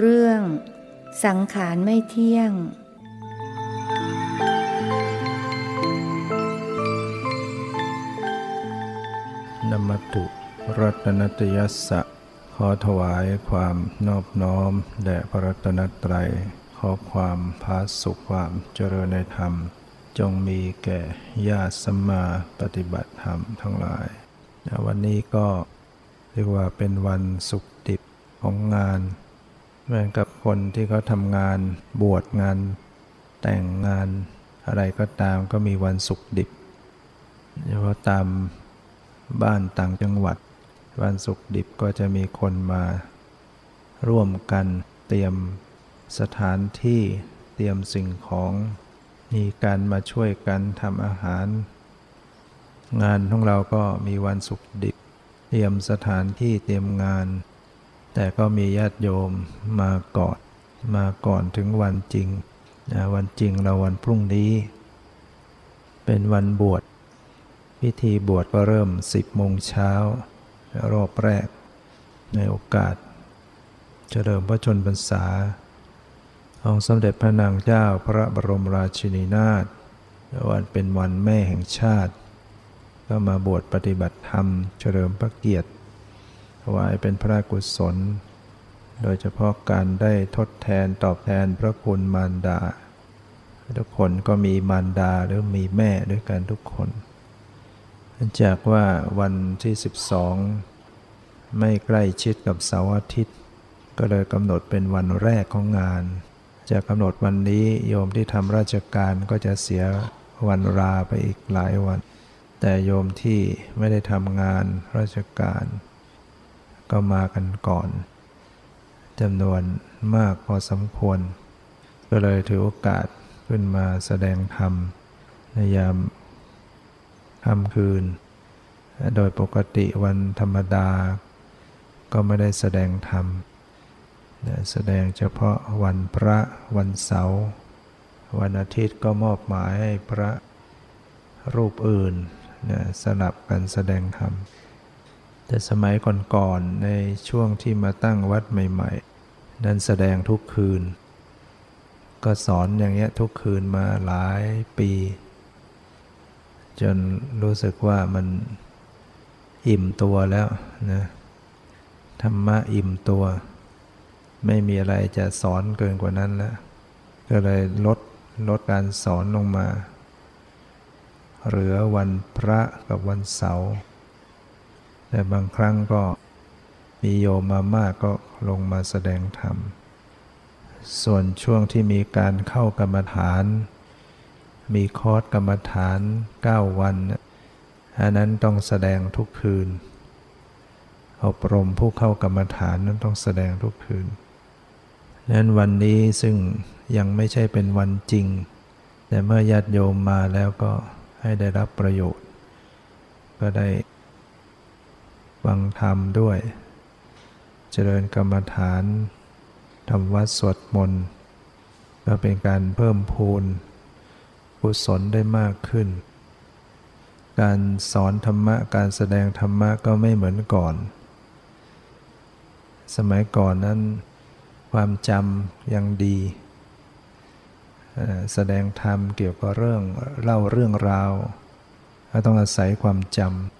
เรื่อง สังขารไม่เที่ยง นมตุรัตนตยัสสะ ขอถวายความนอบน้อมแด่พระรัตนตรัย ขอความพาสุขความเจริญในธรรม จงมีแก่ญาติสัมมาปฏิบัติธรรมทั้งหลาย วันนี้ก็เรียกว่าเป็นวันสุขดิบของงาน เหมือนกับคนที่เขาทำงานบวชงาน แต่งงานอะไรก็ตามก็มีวันสุขดิบเฉพาะตามบ้านต่างจังหวัด วันสุขดิบก็จะมีคนมาร่วมกันเตรียมสถานที่เตรียมสิ่งของมีการมาช่วยกันทำอาหาร งานของเราก็มีวันสุขดิบ เตรียมสถานที่เตรียมงาน แต่ก็มีญาติโยมมาก่อนมาก่อนถึงวันจริงวันจริงเราวันพรุ่งนี้ เป็นวันบวชพิธีบวชก็เริ่ม 10โมงเช้ารอบแรก ในโอกาสเฉลิมพระชนพรรษาองค์สมเด็จพระนางเจ้าพระบรมราชินีนาถวันเป็นวันแม่แห่งชาติ ก็มาบวชปฏิบัติธรรม เฉลิมพระเกียรติ ถวายเป็นพระกุศล โดยเฉพาะการได้ทดแทนตอบแทนพระคุณมารดา ทุกคนก็มีมารดาหรือมีแม่ด้วยกันทุกคนจากว่าวันที่ 12 ไม่ใกล้ชิดกับเสาร์อาทิตย์ ก็เลยกำหนดเป็นวันแรกของงาน จะกำหนดวันนี้โยมที่ทำราชการก็จะเสียวันราไปอีกหลายวัน แต่โยมที่ไม่ได้ทำงานราชการ ก็มากันก่อนจำนวนมากพอสมควร ก็เลยถือโอกาสขึ้นมาแสดงธรรมในยามค่ำคืน โดยปกติวันธรรมดา ก็ไม่ได้แสดงธรรม แสดงเฉพาะวันพระวันเสาร์วันอาทิตย์ก็มอบหมายให้พระรูปอื่นสลับกันแสดงธรรม แต่สมัยก่อนๆในช่วงที่มาตั้งวัดใหม่ ๆ นั้นแสดงทุกคืน ก็สอนอย่างเงี้ยทุกคืนมาหลายปี จนรู้สึกว่ามันอิ่มตัวแล้วนะธรรมะอิ่มตัว ไม่มีอะไรจะสอนเกินกว่านั้นแล้วก็เลยลดลดการสอนลงมา เหลือวันพระกับวันเสาร์ แต่บางครั้งก็มีโยมมามากก็ลงมาแสดงธรรม ส่วนช่วงที่มีการเข้ากรรมฐาน มีคอร์สกรรมฐาน 9 วันอันนั้นต้องแสดงทุกคืน อบรมผู้เข้ากรรมฐานนั้นต้องแสดงทุกคืนนั้นวันนี้ซึ่งยังไม่ใช่เป็นวันจริง แต่เมื่อญาติโยมมาแล้วก็ให้ได้รับประโยชน์ ก็ได้ ฟังธรรมด้วย เจริญกรรมฐานทำวัดสวดมนต์ก็เป็นการเพิ่มพูนกุศลได้มากขึ้น การสอนธรรมะการแสดงธรรมะก็ไม่เหมือนก่อน สมัยก่อนนั้นความจำยังดี แสดงธรรมเกี่ยวกับเรื่องเล่าเรื่องราว ก็ต้องอาศัยความจำ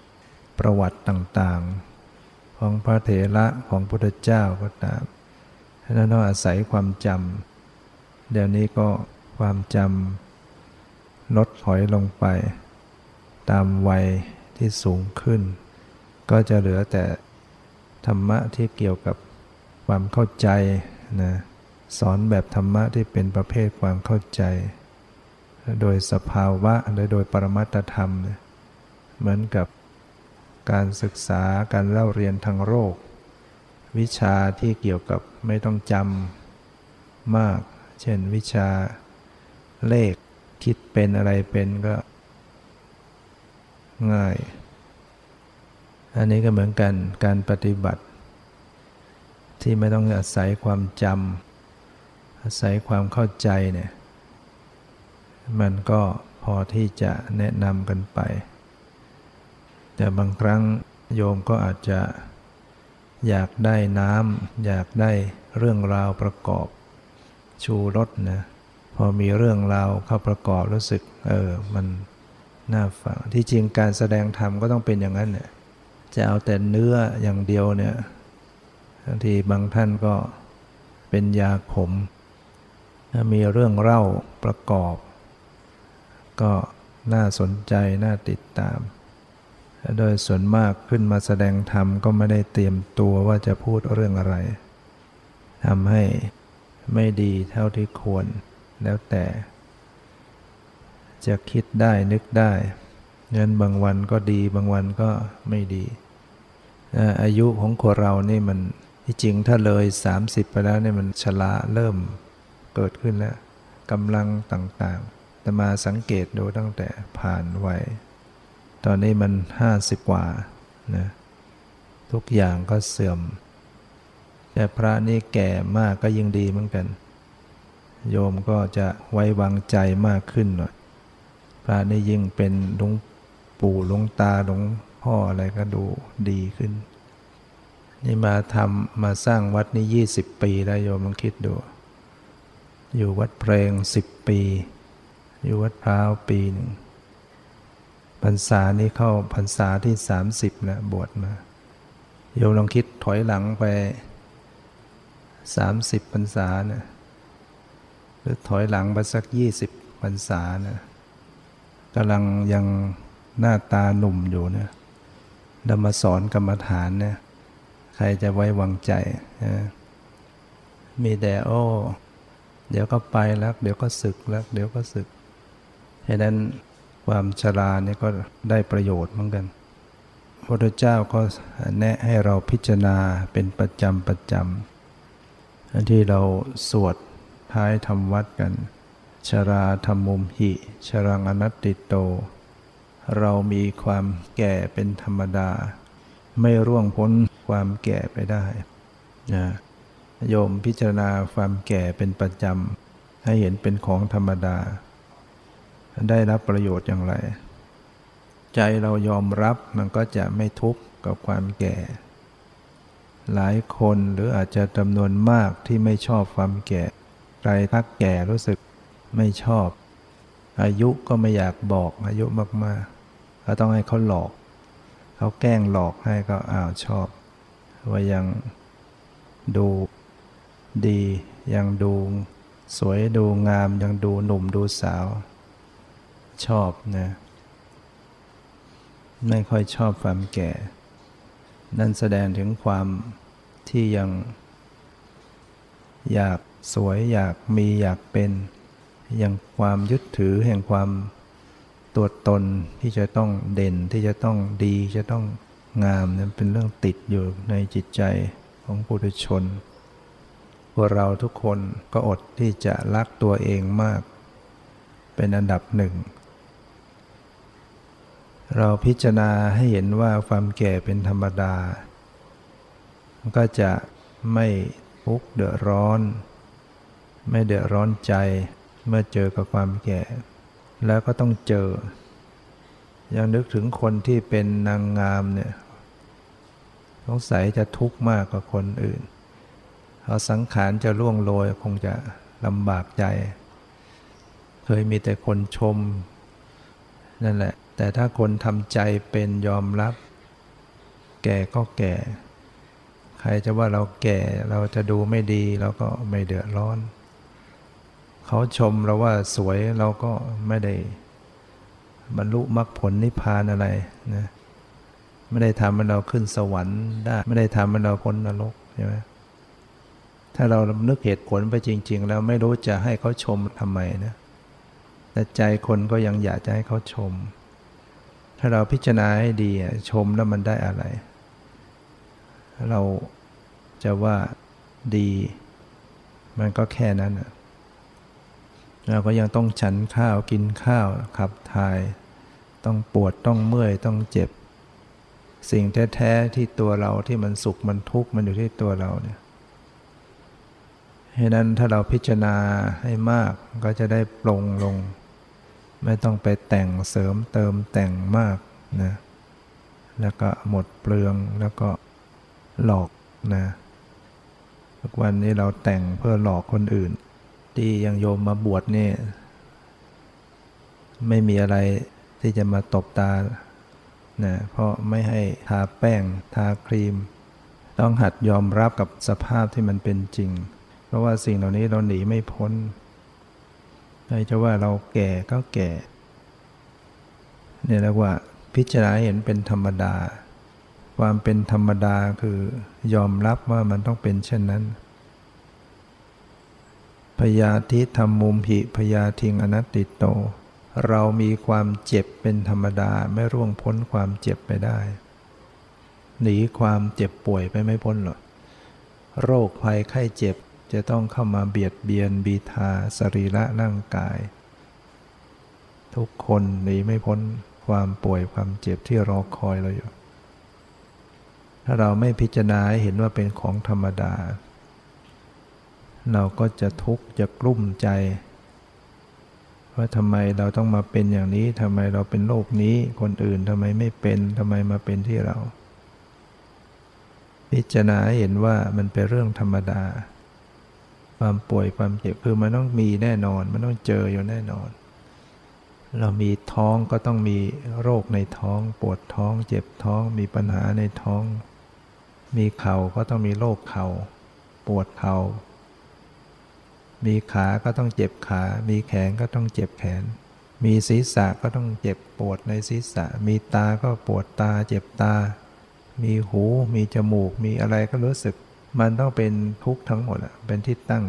ประวัติต่างๆ ของพระเถระของพุทธเจ้าก็ตามนั้นต้องอาศัยความจำเดี๋ยวนี้ก็ความจำลดถอยลงไป ตามวัยที่สูงขึ้น ก็จะเหลือแต่ธรรมะที่เกี่ยวกับความเข้าใจนะสอนแบบธรรมะที่เป็นประเภทความเข้าใจ โดยสภาวะหรือโดยปรมัตธรรม เหมือนกับ การศึกษาการเล่าเรียนทางโรค วิชาที่เกี่ยวกับไม่ต้องจำมาก เช่นวิชาเลขคิดเป็นอะไรเป็นก็ง่าย อันนี้ก็เหมือนกันการปฏิบัติ ที่ไม่ต้องอาศัยความจำอาศัยความเข้าใจเนี่ยมันก็พอที่จะแนะนำกันไป แต่บางครั้งโยมก็อาจจะอยากได้น้ำอยากได้เรื่องราวประกอบ ชูรสนะพอมีเรื่องราวเข้าประกอบรู้สึก เออ มันน่าฟัง ที่จริงการแสดงธรรมก็ต้องเป็นอย่างนั้นเนี่ยจะเอาแต่เนื้ออย่างเดียวเนี่ยบางทีบางท่านก็เป็นยาขมถ้ามีเรื่องเล่าประกอบ ก็น่าสนใจน่าติดตาม โดยส่วนมากขึ้นมาแสดงธรรมก็ไม่ได้เตรียมตัวว่าจะพูดเรื่องอะไรทำให้ไม่ดีเท่าที่ควร แล้วแต่ จะคิดได้นึกได้เงินบางวันก็ดีบางวันก็ไม่ดีอายุของคนเรานี่มันที่จริงถ้าเลย 30 ไปแล้วเนี่ยมันชราเริ่มเกิดขึ้นแล้วกำลังต่างๆ แต่มาสังเกตดูตั้งแต่ผ่านวัย ตอนนี้มันห้าสิบกว่านะทุกอย่างก็เสื่อม แต่พระนี่แก่มากก็ยิ่งดีเหมือนกัน โยมก็จะไว้วางใจมากขึ้นหน่อยพระนี่ยิ่งเป็นหลวงปู่หลวงตาหลวงพ่ออะไรก็ดูดีขึ้น นี่มาทำมาสร้างวัดนี่ยี่สิบปีแล้วโยมลองคิดดู อยู่วัดเพลงสิบปี อยู่วัดพร้าวปีหนึ่ง พรรษานี้เข้าพรรษาที่สามสิบแล้วบวชมาโยมลองคิดถอยหลังไปสามสิบพรรษานะหรือถอยหลังไปสักยี่สิบพรรษานะกำลังยังหน้าตาหนุ่มอยู่เนะดมาสอนกรรมฐานเนะใครจะไว้วางใจนะมีแต่โอ้เดี๋ยวก็ไปแล้ว เดี๋ยวก็ศึกแล้ว เดี๋ยวก็ศึกฉะนั้น ความชราเนี่ยก็ได้ประโยชน์เหมือนกันพระพุทธเจ้าก็แนะให้เราพิจารณาเป็นประจำประจำที่เราสวดท้ายทำวัดกัน ชราธรรมุมหิ ชรังอนัตติโต เรามีความแก่เป็นธรรมดา ไม่ร่วงพ้นความแก่ไปได้นะโยมพิจารณาความแก่เป็นประจำให้เห็นเป็นของธรรมดา ได้รับประโยชน์อย่างไร ใจเรายอมรับมันก็จะไม่ทุกข์กับความแก่ หลายคนหรืออาจจะจำนวนมากที่ไม่ชอบความแก่ใครทักแก่รู้สึกไม่ชอบ อายุก็ไม่อยากบอกอายุมากๆเขาต้องให้เขาหลอก เขาแกล้งหลอกให้ก็อ้าวชอบ ว่ายังดูดี ยังดูสวยดูงามยังดูหนุ่มดูสาว ชอบนะไม่ค่อยชอบความแก่ นั่นแสดงถึงความที่ยัง อยากสวยอยากมีอยากเป็นยังความยึดถือแห่งความตัวตนที่จะต้องเด่นที่จะต้องดีจะต้องงามนั้นเป็นเรื่องติดอยู่ในจิตใจของปุถุชน พวกเราทุกคนก็อดที่จะรักตัวเองมาก เป็นอันดับหนึ่ง เราพิจารณาให้เห็นว่าความแก่เป็นธรรมดา ก็จะไม่ทุกข์เดือดร้อน ไม่เดือดร้อนใจเมื่อเจอกับความแก่ แล้วก็ต้องเจอ ยังนึกถึงคนที่เป็นนางงามเนี่ยสงสัยจะทุกข์มากกว่าคนอื่นเอาสังขารจะล่วงโรยคงจะลำบากใจ เคยมีแต่คนชม นั่นแหละ แต่ถ้าคนทำใจเป็นยอมรับ แก่ก็แก่ ใครจะว่าเราแก่เราจะดูไม่ดีเราก็ไม่เดือดร้อน เขาชมเราว่าสวยเราก็ไม่ได้ บรรลุมรรคผลนิพพานอะไรนะไม่ได้ทำให้เราขึ้นสวรรค์ได้ไม่ได้ทำให้เราพ้นนรกใช่ไหมถ้าเรานึกเหตุผลไปจริง ๆ แล้วไม่รู้จะให้เขาชมทำไมนะแต่ใจคนก็ยังอยากจะให้เขาชม ถ้าเราพิจารณาให้ดีชมแล้วมันได้อะไร เราจะว่าดีมันก็แค่นั้นเราก็ยังต้องฉันข้าวกินข้าวขับถ่าย ต้องปวดต้องเมื่อยต้องเจ็บ สิ่งแท้ๆที่ตัวเราที่มันสุขมันทุกข์มันอยู่ที่ตัวเราเนี่ยฉะนั้นถ้าเราพิจารณาให้มากก็จะได้ปลงลง ไม่ต้องไปแต่งเสริมเติมแต่งมากนะแล้วก็หมดเปลืองแล้วก็หลอกนะทุกวันนี้เราแต่งเพื่อหลอกคนอื่น ที่ยังโยมมาบวชเนี่ไม่มีอะไรที่จะมาตบตานะเพราะไม่ให้ทาแป้งทาครีม ต้องหัดยอมรับกับสภาพที่มันเป็นจริง เพราะว่าสิ่งเหล่านี้เราหนีไม่พ้น ครจะว่าเราแก่ก็แก่เนี่ยเรียกว่าพิจารณาเห็นเป็นธรรมดา ความเป็นธรรมดาคือยอมรับว่ามันต้องเป็นเช่นนั้น พยาธิธรรมมุมหิพยาทิงอนัตติโต เรามีความเจ็บเป็นธรรมดาไม่ร่วงพ้นความเจ็บไปได้ หนีความเจ็บป่วยไปไม่พ้นหรอกโรคภัยไข้เจ็บ จะต้องเข้ามาเบียดเบียนบีทาสรีระร่างกาย ทุกคนหนีไม่พ้นความป่วยความเจ็บที่รอคอยเราอยู่ ถ้าเราไม่พิจารณาเห็นว่าเป็นของธรรมดา เราก็จะทุกข์จะกลุ้มใจ ว่าทำไมเราต้องมาเป็นอย่างนี้ทำไมเราเป็นโรคนี้ คนอื่นทำไมไม่เป็นทำไมมาเป็นที่เรา พิจารณาเห็นว่ามันเป็นเรื่องธรรมดา ความป่วยความเจ็บคือมันต้องมีแน่นอน มันต้องเจออยู่แน่นอน เรามีท้องก็ต้องมีโรคในท้อง ปวดท้อง เจ็บท้อง มีปัญหาในท้อง มีเข่าก็ต้องมีโรคเข่า ปวดเข่า มีขาก็ต้องเจ็บขา มีแขนก็ต้องเจ็บแขน มีศีรษะก็ต้องเจ็บปวดในศีรษะ มีตาก็ปวดตา เจ็บตา มีหู มีจมูก มีอะไรก็รู้สึก มันต้องเป็นทุกข์ทั้งหมดอะเป็นที่ตั้ง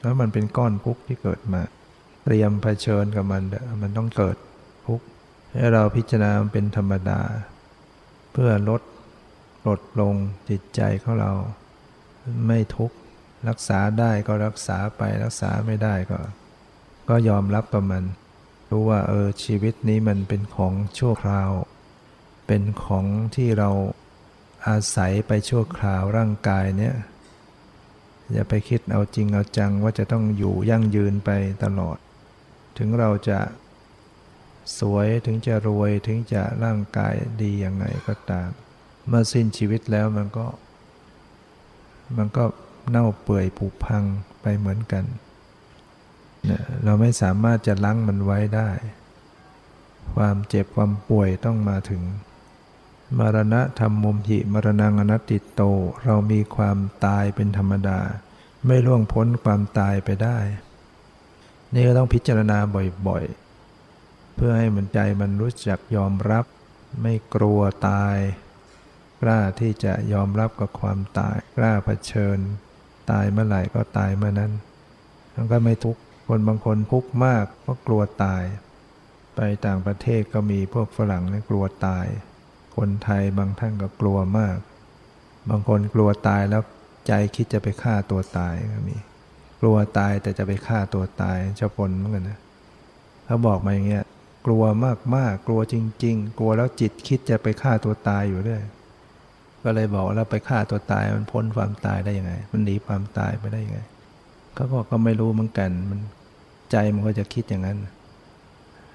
แล้วมันเป็นก้อนทุกข์ที่เกิดมา เตรียมเผชิญกับมันมันต้องเกิดทุกข์ให้เราพิจารณาเป็นธรรมดา เพื่อลดลดลงจิตใจของเรา ไม่ทุกข์รักษาได้ก็รักษาไปรักษาไม่ได้ก็ ก็ยอมรับกับมัน รู้ว่าเออชีวิตนี้มันเป็นของชั่วคราว เป็นของที่เรา อาศัยไปชั่วคราวร่างกายเนี้ยอย่าไปคิดเอาจริงเอาจังว่าจะต้องอยู่ยั่งยืนไปตลอด ถึงเราจะสวยถึงจะรวยถึงจะร่างกายดียังไงก็ตาม เมื่อสิ้นชีวิตแล้วมันก็ มันก็เน่าเปื่อยผุพังไปเหมือนกันเราไม่สามารถจะล้างมันไว้ได้ ความเจ็บความป่วยต้องมาถึง มรณะธรรมมุมหิมรณังอนัตติโต เรามีความตายเป็นธรรมดา ไม่ล่วงพ้นความตายไปได้ นี่ก็ต้องพิจารณาบ่อยๆ เพื่อให้มันใจมันรู้จักยอมรับ ไม่กลัวตาย กล้าที่จะยอมรับกับความตาย กล้าเผชิญ ตายเมื่อไหร่ก็ตายเมื่อนั้นมันก็ไม่ทุกข์คนบางคนทุกข์มากเพราะกลัวตาย ไปต่างประเทศก็มีพวกฝรั่งนี่กลัวตาย คนไทยบางท่านก็กลัวมาก บางคนกลัวตายแล้วใจคิดจะไปฆ่าตัวตายก็มี กลัวตายแต่จะไปฆ่าตัวตายเจ้าพลเหมือนกันนะเขาบอกมาอย่างเงี้ย กลัวมากมากกลัวจริง ๆ กลัวแล้วจิตคิดจะไปฆ่าตัวตายอยู่ด้วยก็เลยบอกแล้วไปฆ่าตัวตายมันพ้นความตายได้ยังไง มันหนีความตายไปได้ยังไงเขาบอกก็ไม่รู้เหมือนกัน มันใจมันก็จะคิดอย่างนั้น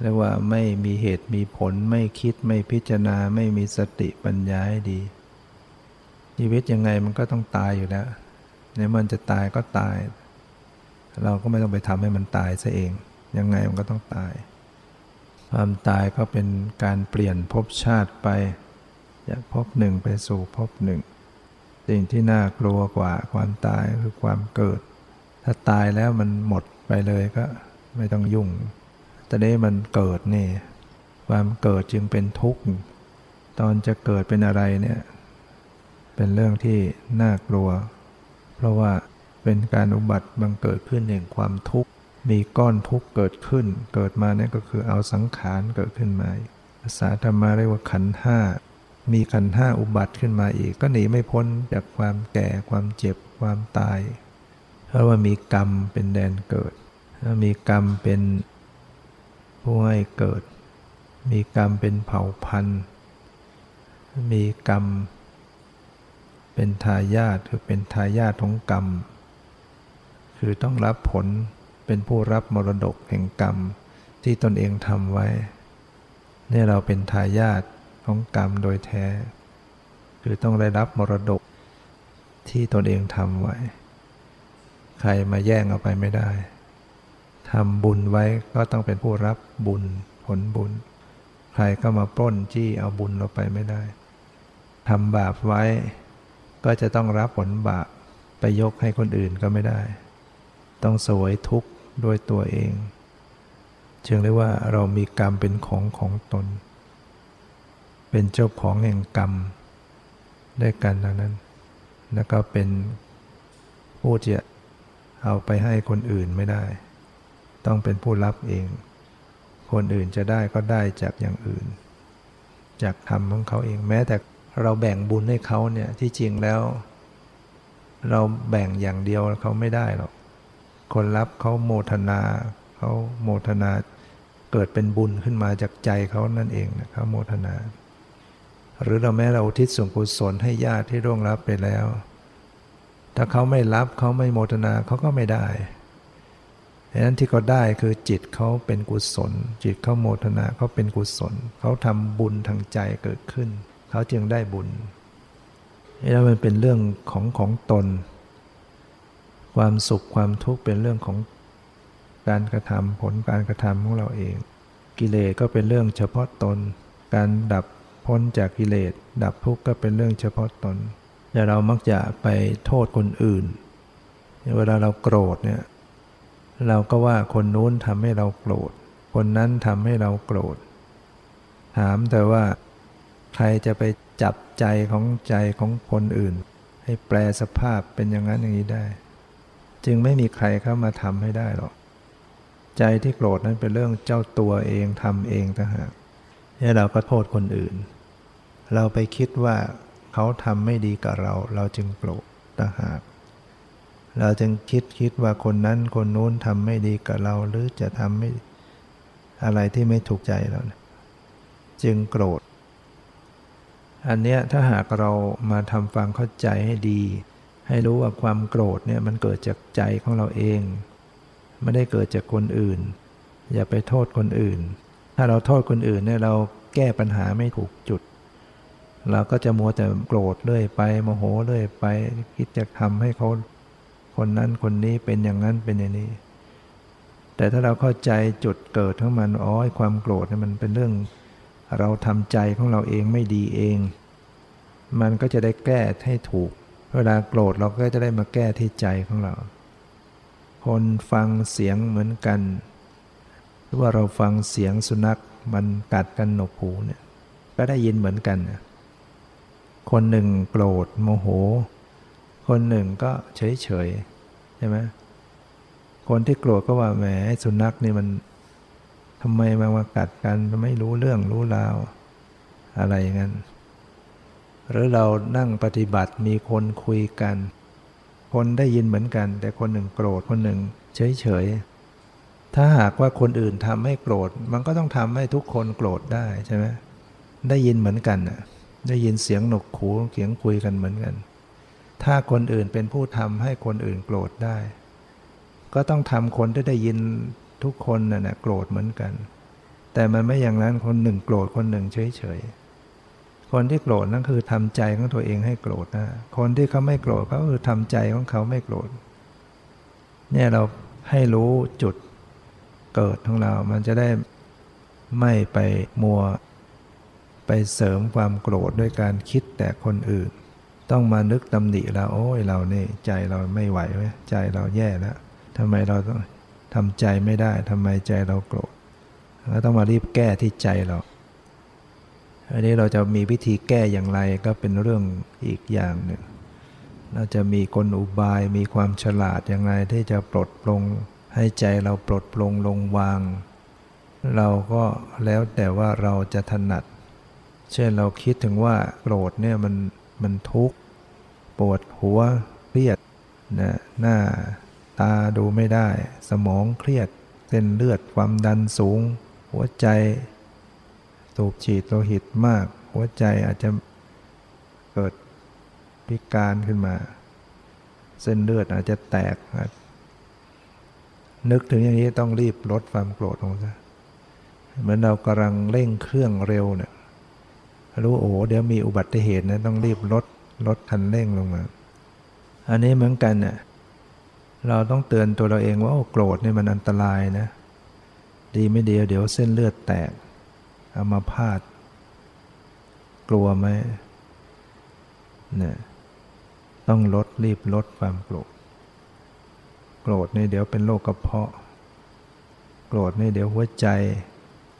เรียกว่าไม่มีเหตุมีผลไม่คิดไม่พิจารณาไม่มีสติปัญญาให้ดี ชีวิตยังไงมันก็ต้องตายอยู่แล้วในมันจะตายก็ตาย เราก็ไม่ต้องไปทำให้มันตายซะเอง ยังไงมันก็ต้องตาย ความตายก็เป็นการเปลี่ยนภพชาติไป จากภพหนึ่งไปสู่ภพหนึ่งสิ่งที่น่ากลัวกว่าความตายคือความเกิด ถ้าตายแล้วมันหมดไปเลยก็ไม่ต้องยุ่ง แต่นี้มันเกิดนี่ ความเกิดจึงเป็นทุกข์ ตอนจะเกิดเป็นอะไรเนี่ย เป็นเรื่องที่น่ากลัว เพราะว่าเป็นการอุบัติบังเกิดขึ้นแห่งความทุกข์ มีก้อนทุกข์เกิดขึ้น เกิดมาเนี่ยก็คือเอาสังขารเกิดขึ้นมา ภาษาธรรมะเรียกว่าขันห้า มีขันห้าอุบัติขึ้นมาอีก ก็หนีไม่พ้นจากความแก่ ความเจ็บ ความตาย เพราะว่ามีกรรมเป็นแดนเกิดแล้วมีกรรมเป็น ผู้ให้เกิด มีกรรมเป็นเผ่าพันธุ์ มีกรรม เป็นทายาทคือเป็นทายาทของกรรม คือต้องรับผลเป็นผู้รับมรดกแห่งกรรมที่ตนเองทำไว้ นี่เราเป็นทายาทของกรรมโดยแท้ คือต้องได้รับมรดกที่ตนเองทำไว้ ใครมาแย่งเอาไปไม่ได้ ทำบุญไว้ก็ต้องเป็นผู้รับบุญผลบุญ ใครก็มาปล้นจี้เอาบุญเราไปไม่ได้ทำบาปไว้ ก็จะต้องรับผลบาปไปยกให้คนอื่นก็ไม่ได้ ต้องสวยทุกข์ด้วยตัวเองเชิงเรียกว่าเรามีกรรมเป็นของของตน เป็นเจ้าของแห่งกรรมได้กันดังนั้น แล้วก็เป็นผู้จะเอาไปให้คนอื่นไม่ได้ ต้องเป็นผู้รับเอง คนอื่นจะได้ก็ได้จากอย่างอื่น จากทำของเขาเองแม้แต่เราแบ่งบุญให้เขาเนี่ยที่จริงแล้ว เราแบ่งอย่างเดียวเขาไม่ได้หรอกคนรับเขาโมทนาเขาโมทนาเกิดเป็นบุญขึ้นมาจากใจเขานั่นเองนะครับโมทนา หรือเราแม้เราทิศส่วนกุศลให้ญาติที่ร่วงรับไปแล้ว ถ้าเขาไม่รับเขาไม่โมทนาเขาก็ไม่ได้ ดังนั้นที่เขาได้คือจิตเขาเป็นกุศล จิตเขาโมทนาเขาเป็นกุศล เขาทำบุญทางใจเกิดขึ้น เขาจึงได้บุญแล้วมันเป็นเรื่องของของตน ความสุขความทุกข์เป็นเรื่องของการกระทำผลการกระทำของเราเอง กิเลสก็เป็นเรื่องเฉพาะตน การดับพ้นจากกิเลสดับทุกข์ก็เป็นเรื่องเฉพาะตนแต่เรามักจะไปโทษคนอื่น เวลาเราโกรธเนี่ย เราก็ว่าคนนู้นทำให้เราโกรธ คนนั้นทำให้เราโกรธ ถามแต่ว่าใครจะไปจับใจของใจของคนอื่น ให้แปลสภาพเป็นอย่างนั้นอย่างนี้ได้ จึงไม่มีใครเข้ามาทำให้ได้หรอก ใจที่โกรธนั้นเป็นเรื่องเจ้าตัวเองทำเองต่างหากนี่เราก็โทษคนอื่น เราไปคิดว่าเขาทำไม่ดีกับเรา เราจึงโกรธต่างหาก เราจึงคิดคิดว่าคนนั้นคนนู้นทำไม่ดีกับเราหรือจะทำไม่อะไรที่ไม่ถูกใจเราจึงโกรธ อันเนี้ยถ้าหากเรามาทำฟังเข้าใจให้ดี ให้รู้ว่าความโกรธเนี่ยมันเกิดจากใจของเราเอง ไม่ได้เกิดจากคนอื่น อย่าไปโทษคนอื่น ถ้าเราโทษคนอื่นเนี่ยเราแก้ปัญหาไม่ถูกจุด เราก็จะมัวแต่โกรธเรื่อยไปโมโหเรื่อยไป คิดจะทำให้เขา คนนั้นคนนี้เป็นอย่างนั้นเป็นอย่างนี้ แต่ถ้าเราเข้าใจจุดเกิดของมันอ๋อความโกรธเนี่ยมันเป็นเรื่อง เราทำใจของเราเองไม่ดีเอง มันก็จะได้แก้ให้ถูก เวลาโกรธเราก็จะได้มาแก้ที่ใจของเรา คนฟังเสียงเหมือนกัน หรือว่าเราฟังเสียงสุนัขมันกัดกันหนกหูเนี่ยก็ได้ยินเหมือนกัน คนหนึ่งโกรธโมโห คนหนึ่งก็เฉยเฉยใช่ไหมคนที่โกรธก็ว่าแหมสุนัขนี่มันทำไมมามากัดกันไม่รู้เรื่องรู้ราว อะไรอย่างนั้น หรือเรานั่งปฏิบัติมีคนคุยกัน คนได้ยินเหมือนกัน แต่คนหนึ่งโกรธคนหนึ่งเฉยเฉยถ้าหากว่าคนอื่นทำให้โกรธ มันก็ต้องทำให้ทุกคนโกรธได้ใช่ไหมได้ยินเหมือนกันน่ะได้ยินเสียงหนกหูเสียงคุยกันเหมือนกัน ถ้าคนอื่นเป็นผู้ทำให้คนอื่นโกรธได้ ก็ต้องทำคนที่ได้ยินทุกคนน่ะโกรธเหมือนกัน แต่มันไม่อย่างนั้นคนหนึ่งโกรธคนหนึ่งเฉยเฉยคนที่โกรธนั่นคือทำใจของตัวเองให้โกรธนะ คนที่เขาไม่โกรธก็คือทำใจของเขาไม่โกรธ เนี่ยเราให้รู้จุดเกิดของเรา มันจะได้ไม่ไปมัว ไปเสริมความโกรธด้วยการคิดแต่คนอื่น ต้องมานึกตำหนิแล้วโอ้ยเรานี่ใจเราไม่ไหวไหมใจเราแย่แล้วทำไมเราต้องทำใจไม่ได้ทำไมใจเราโกรธเราต้องมารีบแก้ที่ใจเราอันนี้เราจะมีวิธีแก้อย่างไรก็เป็นเรื่องอีกอย่างหนึ่งเราจะมีกลอุบายมีความฉลาดอย่างไรที่จะปลดปลงให้ใจเราปลดปลงลงวาง เราก็แล้วแต่ว่าเราจะถนัด เช่นเราคิดถึงว่าโกรธเนี่ยมันมันทุกข์ ปวดหัวเครียดนะหน้าตาดูไม่ได้ สมองเครียด เส้นเลือดความดันสูง หัวใจสูบฉีดโลหิตมาก หัวใจอาจจะเกิดพิการขึ้นมา เส้นเลือดอาจจะแตก นึกถึงอย่างนี้ต้องรีบลดความโกรธลงซะเหมือนเรากำลังเร่งเครื่องเร็วเนี่ยรู้โอ้เดี๋ยวมีอุบัติเหตุนะต้องรีบลด ลดคันเร่งลงมา อันนี้เหมือนกันเนี่ยเราต้องเตือนตัวเราเองว่าโอ้โกรธนี่มันอันตรายนะ ดีไม่ดีเดี๋ยวเส้นเลือดแตกเอามาพาดกลัวไหมเนี่ยต้องลดรีบลดความโกรธ โกรธนี่เดี๋ยวเป็นโรคกระเพาะ โกรธนี่เดี๋ยวหัวใจ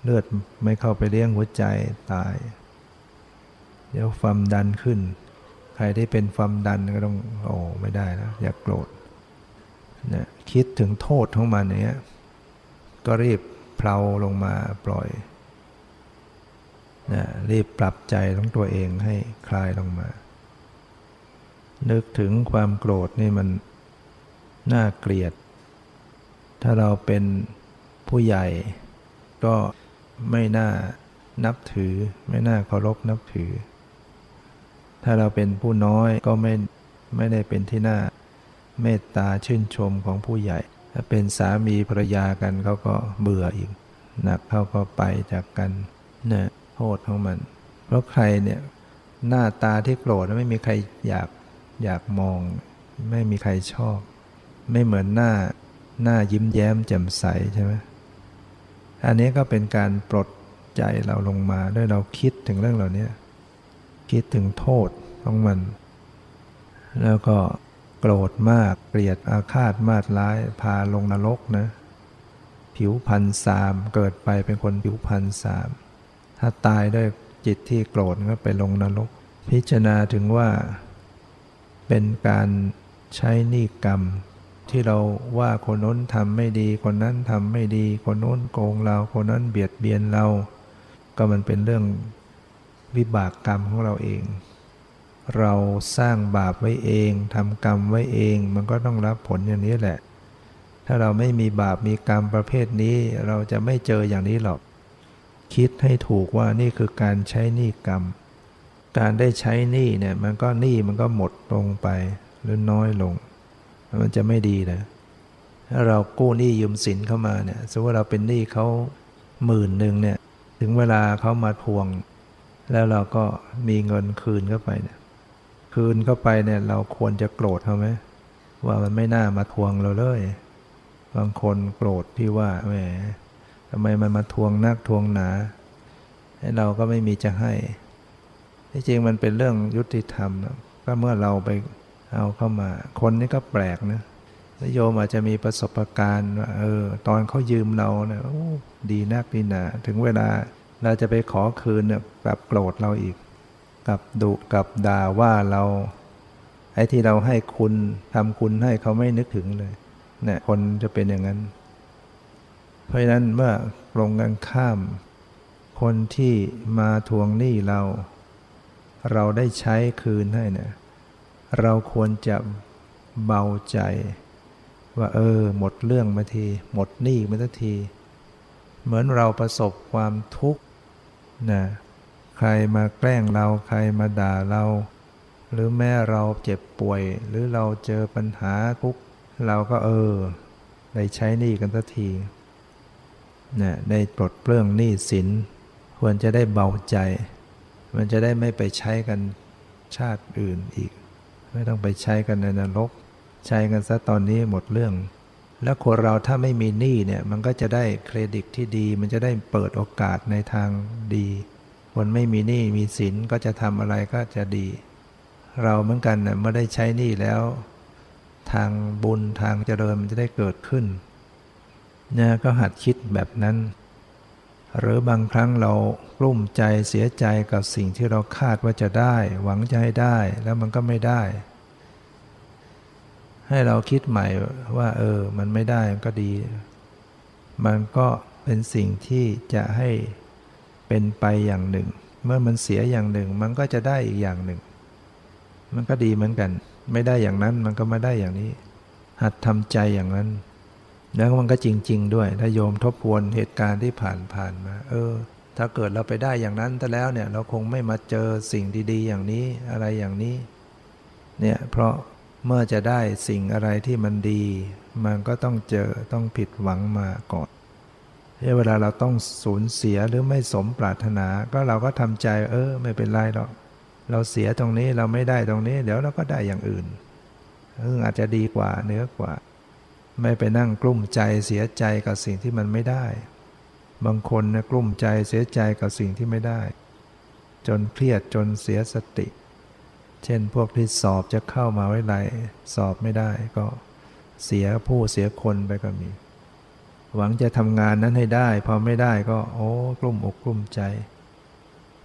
เลือดไม่เข้าไปเลี้ยงหัวใจตาย เดี๋ยวความดันขึ้น ใครที่เป็นความดันก็ต้องโอ้ไม่ได้นะอย่ากโกรธนะคิดถึงโทษของมันเนี้ยก็รีบเพลาลงมาปล่อยนะรีบปรับใจของตัวเองให้คลายลงมา นึกถึงความโกรธนี่มันน่าเกลียด ถ้าเราเป็นผู้ใหญ่ก็ไม่น่านับถือ ไม่น่าเคารพนับถือ ถ้าเราเป็นผู้น้อยก็ไม่ไม่ได้เป็นที่น่าเมตตาชื่นชมของผู้ใหญ่ ถ้าเป็นสามีภรรยากันเขาก็เบื่ออีก หนักเขาก็ไปจากกันเนี่ยโทษของมัน เพราะใครเนี่ยหน้าตาที่โกรธไม่มีใครอยากอยากมอง ไม่มีใครชอบ ไม่เหมือนหน้าหน้ายิ้มแย้มแจ่มใสใช่ไหมอันนี้ก็เป็นการปลดใจเราลงมาด้วยเราคิดถึงเรื่องเหล่านี้ คิดถึงโทษของมัน แล้วก็โกรธมากเกลียดอาฆาตมาดร้ายพาลงนรกนะ ผิวพันสามเกิดไปเป็นคนผิวพันสามถ้าตายด้วยจิตที่โกรธก็ไปลงนรก พิจารณาถึงว่า เป็นการใช้นิกรรม ที่เราว่าคนน้นทำไม่ดีคนนั้นทำไม่ดี คนน้นโกงเราคนนั้นเบียดเบียนเรา ก็มันเป็นเรื่อง วิบากกรรมของเราเอง เราสร้างบาปไว้เองทำกรรมไว้เอง มันก็ต้องรับผลอย่างนี้แหละ ถ้าเราไม่มีบาปมีกรรมประเภทนี้ เราจะไม่เจออย่างนี้หรอก คิดให้ถูกว่านี่คือการใช้หนี้กรรม การได้ใช้หนี้เนี่ยมันก็หนี้มันก็หมดลงไปหรือน้อยลง มันจะไม่ดีนะถ้าเรากู้หนี้ยืมสินเข้ามาเนี่ยสมมติว่าเราเป็นหนี้เขาหมื่นหนึ่งเนี่ยถึงเวลาเขามาทวง แล้วเราก็มีเงินคืนเข้าไปเนี่ย คืนเข้าไปเนี่ย เราควรจะโกรธเขาไหมว่ามันไม่น่ามาทวงเราเลย บางคนโกรธที่ว่าแหมทำไมมันมาทวงนักทวงหนาให้เราก็ไม่มีจะให้ที่จริงมันเป็นเรื่องยุติธรรมนะก็เมื่อเราไปเอาเข้ามา คนนี้ก็แปลกนะโยมอาจจะมีประสบการณ์ว่าเออ ตอนเขายืมเราเนี่ยดีนักดีหนา ถึงเวลา เราจะไปขอคืนเนี่ยแบบโกรธเราอีกกับดุกับด่าว่าเราไอ้ที่เราให้คุณทำคุณให้เขาไม่นึกถึงเลยเนี่ยคนจะเป็นอย่างนั้น เพราะฉะนั้นเมื่อลงกันข้าม คนที่มาทวงหนี้เรา เราได้ใช้คืนให้เนี่ยเราควรจะเบาใจ ว่าเออ หมดเรื่องมาที หมดหนี้มาที เหมือนเราประสบความทุกข์ นะใครมาแกล้งเราใครมาด่าเรา หรือแม้เราเจ็บป่วย หรือเราเจอปัญหาทุกเราก็เออ ได้ใช้หนี้กันสักทีนี่ยได้ปลดเปลื้องหนี้สินควรจะได้เบาใจ มันจะได้ไม่ไปใช้กันชาติอื่นอีก ไม่ต้องไปใช้กันในนรก ใช้กันซะตอนนี้หมดเรื่อง แล้วคนเราถ้าไม่มีหนี้เนี่ยมันก็จะได้เครดิตที่ดี มันจะได้เปิดโอกาสในทางดี คนไม่มีหนี้มีสินก็จะทำอะไรก็จะดี เราเหมือนกันเนะเมื่อได้ใช้หนี้แล้ว ทางบุญทางเจริญมันจะได้เกิดขึ้นเนี่ยก็หัดคิดแบบนั้น หรือบางครั้งเรากลุ้มใจเสียใจกับสิ่งที่เราคาดว่าจะได้ หวังจะให้ได้แล้วมันก็ไม่ได้ ให้เราคิดใหม่ว่า เออ มันไม่ได้ก็ดี มันก็เป็นสิ่งที่จะให้เป็นไปอย่างหนึ่ง เมื่อมันเสียอย่างหนึ่ง มันก็จะได้อีกอย่างหนึ่ง มันก็ดีเหมือนกัน ไม่ได้อย่างนั้นมันก็ไม่ได้อย่างนี้ หัดทำใจอย่างนั้น แล้วมันก็จริง ๆ ด้วย ถ้าโยมทบทวนเหตุการณ์ที่ผ่านผ่านมา เออ ถ้าเกิดเราไปได้อย่างนั้นแต่แล้วเนี่ย เราคงไม่มาเจอสิ่งดี ๆ อย่างนี้อะไรอย่างนี้ เนี่ยเพราะ เมื่อจะได้สิ่งอะไรที่มันดี มันก็ต้องเจอต้องผิดหวังมาก่อนเวลาเราต้องสูญเสียหรือไม่สมปรารถนา ก็เราก็ทำใจเออไม่เป็นไรหรอก เราเสียตรงนี้เราไม่ได้ตรงนี้ เดี๋ยวเราก็ได้อย่างอื่นซึ่งอาจจะดีกว่าเนื้อกว่า ไม่ไปนั่งกลุ้มใจเสียใจกับสิ่งที่มันไม่ได้ บางคนนะกลุ้มใจเสียใจกับสิ่งที่ไม่ได้ จนเครียดจนเสียสติ เช่นพวกที่สอบจะเข้ามาไว้ไรสอบไม่ได้ก็เสียผู้เสียคนไปก็มี หวังจะทำงานนั้นให้ได้ พอไม่ได้ก็โอ้กลุ้มอกกลุ้มใจ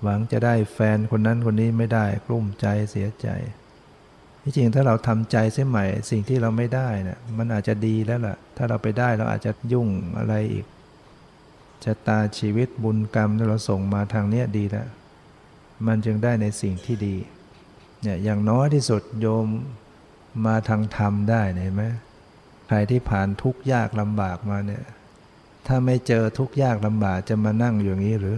หวังจะได้แฟนคนนั้นคนนี้ไม่ได้กลุ้มใจเสียใจที่จริงถ้าเราทำใจเสียใหม่ สิ่งที่เราไม่ได้นะ่ะมันอาจจะดีแล้วล่ะ ถ้าเราไปได้เราอาจจะยุ่งอะไรอีกชะตาชีวิตบุญกรรมที่เราส่งมาทางเนี้ยดีแล้วมันจึงได้ในสิ่งที่ดี เนี่ยอย่างน้อยที่สุดโยมมาทางธรรมได้เห็นไหมใครที่ผ่านทุกข์ยากลำบากมาเนี่ย ถ้าไม่เจอทุกข์ยากลำบากจะมานั่งอย่างนี้หรือ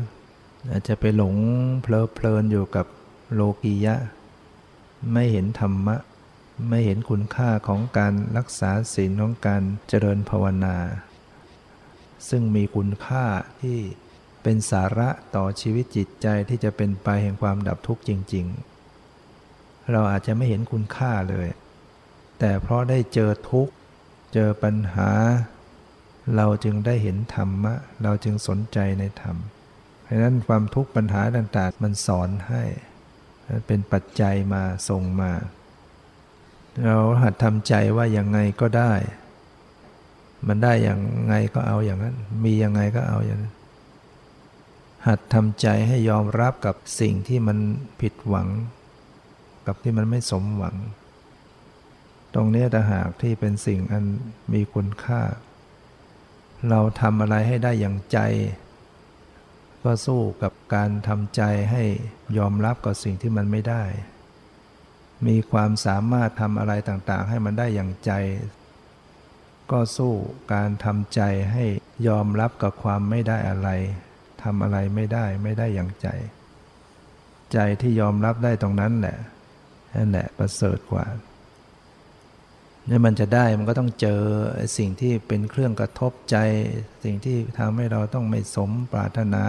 อาจจะไปหลงเพลิเพลินอยู่กับโลกียะ ไม่เห็นธรรมะ ไม่เห็นคุณค่าของการรักษาศีลของการเจริญภาวนา ซึ่งมีคุณค่าที่เป็นสาระต่อชีวิตจิตใจที่จะเป็นไปแห่งความดับทุกข์จริง ๆ เราอาจจะไม่เห็นคุณค่าเลย แต่เพราะได้เจอทุกข์ เจอปัญหา เราจึงได้เห็นธรรมะ เราจึงสนใจในธรรม เพราะนั้นความทุกข์ปัญหาต่างๆ มันสอนให้เป็นปัจจัยมาส่งมา เราหัดทำใจว่ายังไงก็ได้ มันได้อย่างไงก็เอาอย่างนั้น มียังไงก็เอาอย่างนั้น หัดทำใจให้ยอมรับกับสิ่งที่มันผิดหวัง กับที่มันไม่สมหวัง ตรงนี้แต่หากที่เป็นสิ่งอันมีคุณค่า เราทำอะไรให้ได้อย่างใจ ก็สู้กับการทำใจให้ยอมรับกับสิ่งที่มันไม่ได้ มีความสามารถทำอะไรต่างๆ ให้มันได้อย่างใจ ก็สู้การทำใจให้ยอมรับกับความไม่ได้อะไรทำอะไรไม่ได้ไม่ได้อย่างใจ ใจที่ยอมรับได้ตรงนั้นแหละ นั่นแหละประเสริฐกว่านี่มันจะได้มันก็ต้องเจอสิ่งที่เป็นเครื่องกระทบใจ สิ่งที่ทำให้เราต้องไม่สมปรารถนา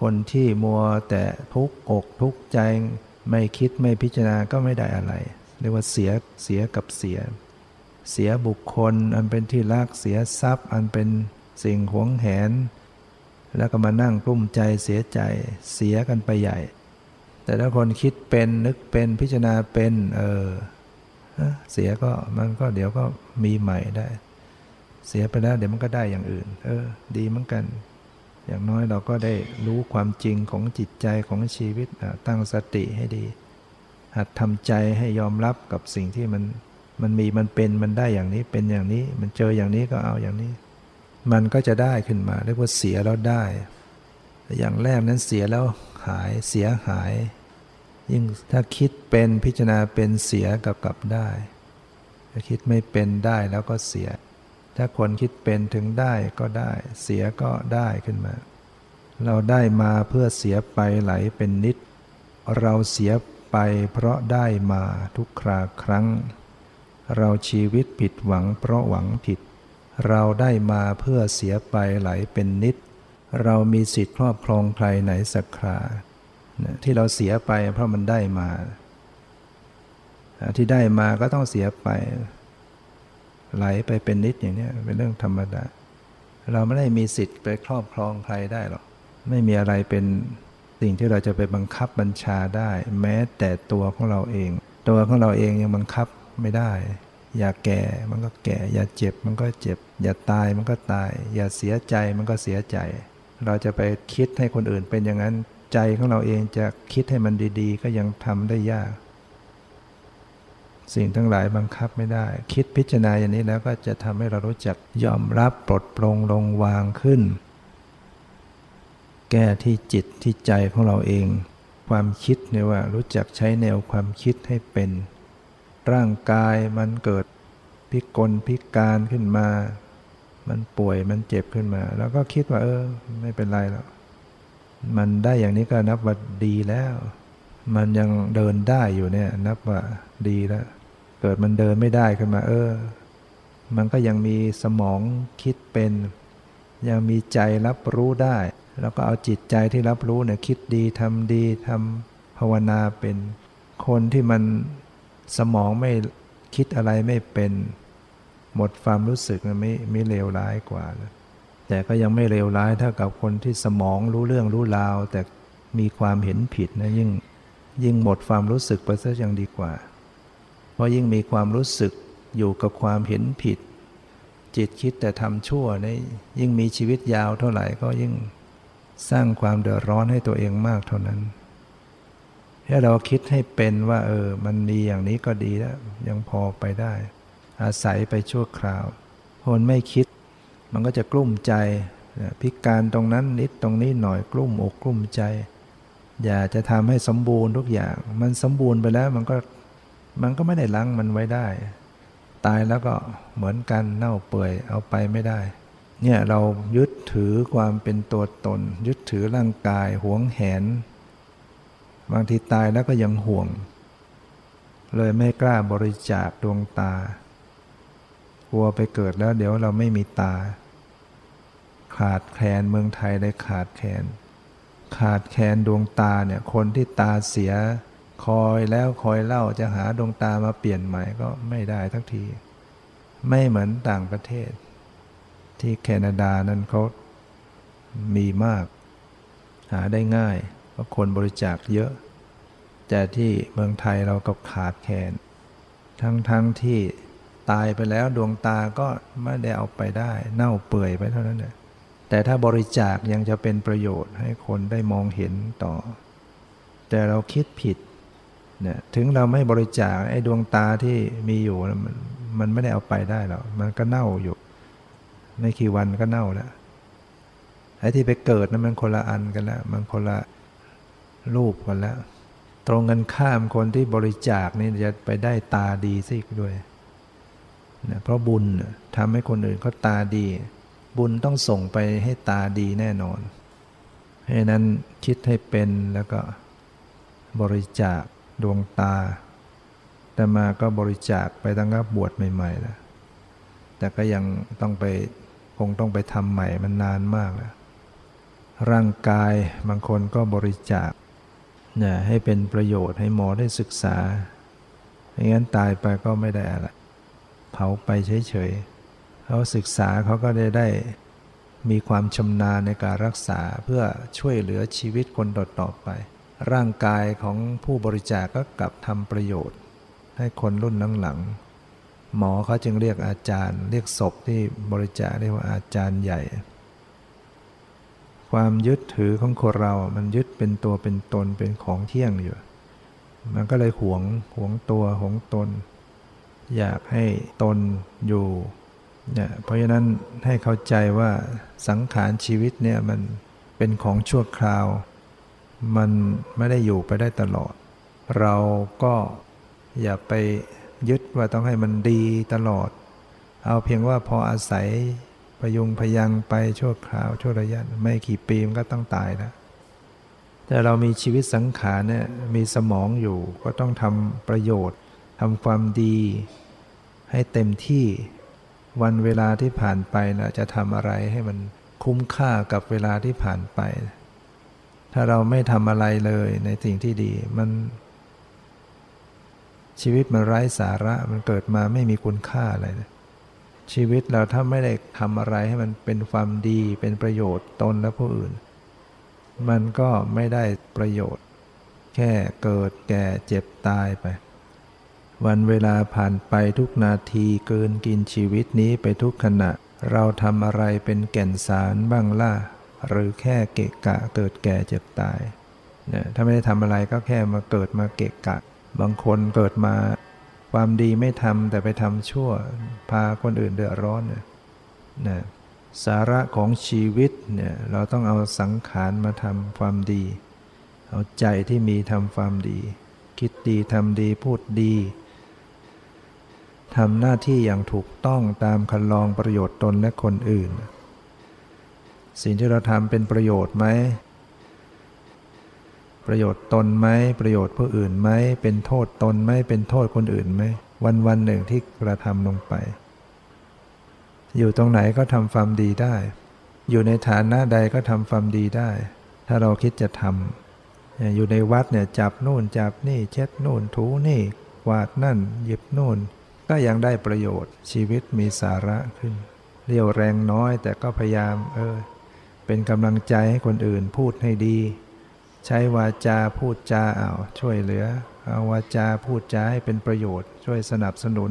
คนที่มัวแต่ทุกอกทุกใจไม่คิดไม่พิจารณาก็ไม่ได้อะไร เรียกว่าเสียเสียกับเสีย เสียบุคคลอันเป็นที่รักเสียทรัพย์ อันเป็นสิ่งหวงแหน แล้วก็มานั่งกลุ้มใจเสียใจเสียกันไปใหญ่ แต่ถ้าคนคิดเป็นนึกเป็นพิจารณาเป็นเออเสียก็มันก็เดี๋ยวก็มีใหม่ได้ เสียไปแล้วเดี๋ยวมันก็ได้อย่างอื่น เออ ดีเหมือนกัน อย่างน้อยเราก็ได้รู้ความจริงของจิตใจของชีวิตตั้งสติให้ดี หัดทำใจให้ยอมรับกับสิ่งที่มันมันมีมันเป็นมันได้อย่างนี้เป็นอย่างนี้ มันเจออย่างนี้ก็เอาอย่างนี้ มันก็จะได้ขึ้นมาเรียกว่าเสียแล้วได้ อย่างแรกนั้นเสียแล้ว หายเสียหาย ยิ่งถ้าคิดเป็นพิจารณาเป็นเสียกับกับได้ ถ้าคิดไม่เป็นได้แล้วก็เสีย ถ้าคนคิดเป็นถึงได้ก็ได้ เสียก็ได้ขึ้นมา เราได้มาเพื่อเสียไปไหลเป็นนิด เราเสียไปเพราะได้มาทุกคราครั้ง เราชีวิตผิดหวังเพราะหวังผิด เราได้มาเพื่อเสียไปไหลเป็นนิด เรามีสิทธิ์ครอบครองใครไหนสักคราที่เราเสียไปเพราะมันได้มา ที่ได้มาก็ต้องเสียไป ไหลไปเป็นนิดอย่างนี้เป็นเรื่องธรรมดา เราไม่ได้มีสิทธิ์ไปครอบครองใครได้หรอก ไม่มีอะไรเป็นสิ่งที่เราจะไปบังคับบัญชาได้ แม้แต่ตัวของเราเอง ตัวของเราเองยังบังคับไม่ได้ อย่าแก่มันก็แก่ อย่าเจ็บมันก็เจ็บ อย่าตายมันก็ตาย อย่าเสียใจมันก็เสียใจ เราจะไปคิดให้คนอื่นเป็นอย่างนั้น ใจของเราเองจะคิดให้มันดี ๆ ก็ยังทำได้ยาก สิ่งทั้งหลายบังคับไม่ได้ คิดพิจารณาอย่างนี้แล้วก็จะทำให้เรารู้จักยอมรับปลดปลงลงวางขึ้น แก้ที่จิตที่ใจของเราเอง ความคิดเนี่ยว่ารู้จักใช้แนวความคิดให้เป็น ร่างกายมันเกิดพิกลพิการขึ้นมา มันป่วยมันเจ็บขึ้นมา แล้วก็คิดว่า เออ ไม่เป็นไรหรอกมันได้อย่างนี้ก็นับว่าดีแล้ว มันยังเดินได้อยู่เนี่ย นับว่าดีแล้ว เกิดมันเดินไม่ได้ขึ้นมา เออ มันก็ยังมีสมองคิดเป็น ยังมีใจรับรู้ได้ แล้วก็เอาจิตใจที่รับรู้เนี่ย คิดดีทำดีทำภาวนาเป็น คนที่มันสมองไม่คิดอะไรไม่เป็น หมดความรู้สึกไม่ไม่เลวร้ายกว่าเลยแต่ก็ยังไม่เลวร้ายเท่ากับคนที่สมองรู้เรื่องรู้ราว แต่มีความเห็นผิดนะยิ่งยิ่งหมดความรู้สึกไปซะยังดีกว่า เพราะยิ่งมีความรู้สึกอยู่กับความเห็นผิด จิตคิดแต่ทำชั่วนี่ยิ่งมีชีวิตยาวเท่าไหร่ก็ยิ่งสร้างความเดือดร้อนให้ตัวเองมากเท่านั้นถ้าเราคิดให้เป็นว่า เออ มันดีอย่างนี้ก็ดีแล้ว ยังพอไปได้ อาศัยไปชั่วคราว คนไม่คิด มันก็จะกลุ้มใจพิการตรงนั้นนิดตรงนี้หน่อยกลุ้มอกกลุ้มใจ อย่าจะทำให้สมบูรณ์ทุกอย่าง มันสมบูรณ์ไปแล้วมันก็มันก็ไม่ได้ล้างมันไว้ได้ ตายแล้วก็เหมือนกันเน่าเปื่อยเอาไปไม่ได้ เนี่ยเรายึดถือความเป็นตัวตน ยึดถือร่างกายหวงแหน บางทีตายแล้วก็ยังห่วง เลยไม่กล้าบริจาคดวงตา กลัวไปเกิดแล้วเดี๋ยวเราไม่มีตา ขาดแคลนเมืองไทยได้ขาดแคลนขาดแคลนดวงตาเนี่ยคนที่ตาเสียคอยแล้วคอยเล่าจะหาดวงตามาเปลี่ยนใหม่ก็ไม่ได้ทักที ไม่เหมือนต่างประเทศ ที่แคนาดานั้นเขามีมาก หาได้ง่ายเพราะคนบริจาคเยอะ แต่ที่เมืองไทยเราก็ขาดแคลนทั้งทั้งที่ ตายไปแล้วดวงตาก็ไม่ได้เอาไปได้ เน่าเปื่อยไปเท่านั้นเลยแต่ถ้าบริจาคยังจะเป็นประโยชน์ให้คนได้มองเห็นต่อ แต่เราคิดผิดเนี่ยถึงเราไม่บริจาคไอ้ดวงตาที่มีอยู่มันมันไม่ได้เอาไปได้หรอกมันก็เน่าอยู่ ไม่กี่วันก็เน่าแล้วไอ้ที่ไปเกิดนั้นมันคนละอันกันแล้วมันคนละรูปกันแล้ว ตรงกันข้ามคนที่บริจาคนี่จะไปได้ตาดีซิกด้วย นะเพราะบุญทำให้คนอื่นเขาตาดี บุญต้องส่งไปให้ตาดีแน่นอนเพราะนั้นคิดให้เป็นแล้วก็บริจาคดวงตา แต่มาก็บริจาคไปตั้งแต่บวชใหม่ๆแล้วแต่ก็ยังต้องไปคงต้องไปทำใหม่มันนานมากแล้วร่างกายบางคนก็บริจาคเนี่ยให้เป็นประโยชน์ให้หมอได้ศึกษาไม่งั้นตายไปก็ไม่ได้อะไร เผาไปเฉยๆเขาศึกษาเขาก็ได้ได้ มีความชำนาญในการรักษาเพื่อช่วยเหลือชีวิตคนต่อๆไป ร่างกายของผู้บริจาคก็กลับทำประโยชน์ ให้คนรุ่นหลังๆหมอเขาจึงเรียกอาจารย์ เรียกศพที่บริจาคเรียกว่าอาจารย์ใหญ่ความยึดถือของคนเรา มันยึดเป็นตัวเป็นตนเป็นของเที่ยงอยู่ มันก็เลยหวงหวงตัวหวงตน อยากให้ตนอยู่เนี่ยเพราะฉะนั้นให้เข้าใจว่าสังขารชีวิตเนี่ยมันเป็นของชั่วคราว มันไม่ได้อยู่ไปได้ตลอด เราก็อย่าไปยึดว่าต้องให้มันดีตลอด เอาเพียงว่าพออาศัยพยุงพยังไปชั่วคราว ชั่วระยะ ไม่กี่ปีมันก็ต้องตายแล้วแต่เรามีชีวิตสังขารเนี่ยมีสมองอยู่ก็ต้องทำประโยชน์ทำความดี ให้เต็มที่วันเวลาที่ผ่านไปนะจะทำอะไรให้มันคุ้มค่ากับเวลาที่ผ่านไป ถ้าเราไม่ทำอะไรเลยในสิ่งที่ดีมัน ชีวิตมันไร้สาระมันเกิดมาไม่มีคุณค่าอะไรเลยชีวิตเราถ้าไม่ได้ทำอะไรให้มันเป็นความดีเป็นประโยชน์ตนและผู้อื่น มันก็ไม่ได้ประโยชน์ แค่เกิดแก่เจ็บตายไป วันเวลาผ่านไปทุกนาทีเกินกินชีวิตนี้ไปทุกขณะ เราทำอะไรเป็นแก่นสารบ้างล่ะ หรือแค่เกะกะเกิดแก่เจ็บตายเนี่ยถ้าไม่ได้ทำอะไรก็แค่มาเกิดมาเกะกะ บางคนเกิดมาความดีไม่ทำแต่ไปทำชั่ว พาคนอื่นเดือดร้อนเนี่ยนะสาระของชีวิตเนี่ยเราต้องเอาสังขารมาทำความดี เอาใจที่มีทำความดี คิดดีทำดีพูดดี ทำหน้าที่อย่างถูกต้องตามคันลองประโยชน์ตนและคนอื่น สิ่งที่เราทำเป็นประโยชน์ไหม ประโยชน์ตนไหม ประโยชน์ผู้อื่นไหม เป็นโทษตนไหม เป็นโทษคนอื่นไหม วันวันหนึ่งที่กระทำลงไป อยู่ตรงไหนก็ทำความดีได้ อยู่ในฐานะใดก็ทำความดีได้ ถ้าเราคิดจะทำอยู่ในวัดเนี่ยจับนู่นจับนี่ เช็ดนู่นถูนี่กวาดนั่นหยิบนู่น ก็ก็ยังได้ประโยชน์ชีวิตมีสาระขึ้น เรียวแรงน้อยแต่ก็พยายามเออ เป็นกำลังใจให้คนอื่นพูดให้ดี ใช้วาจาพูดจาเอาช่วยเหลือ เอาวาจาพูดจาให้เป็นประโยชน์ ช่วยสนับสนุน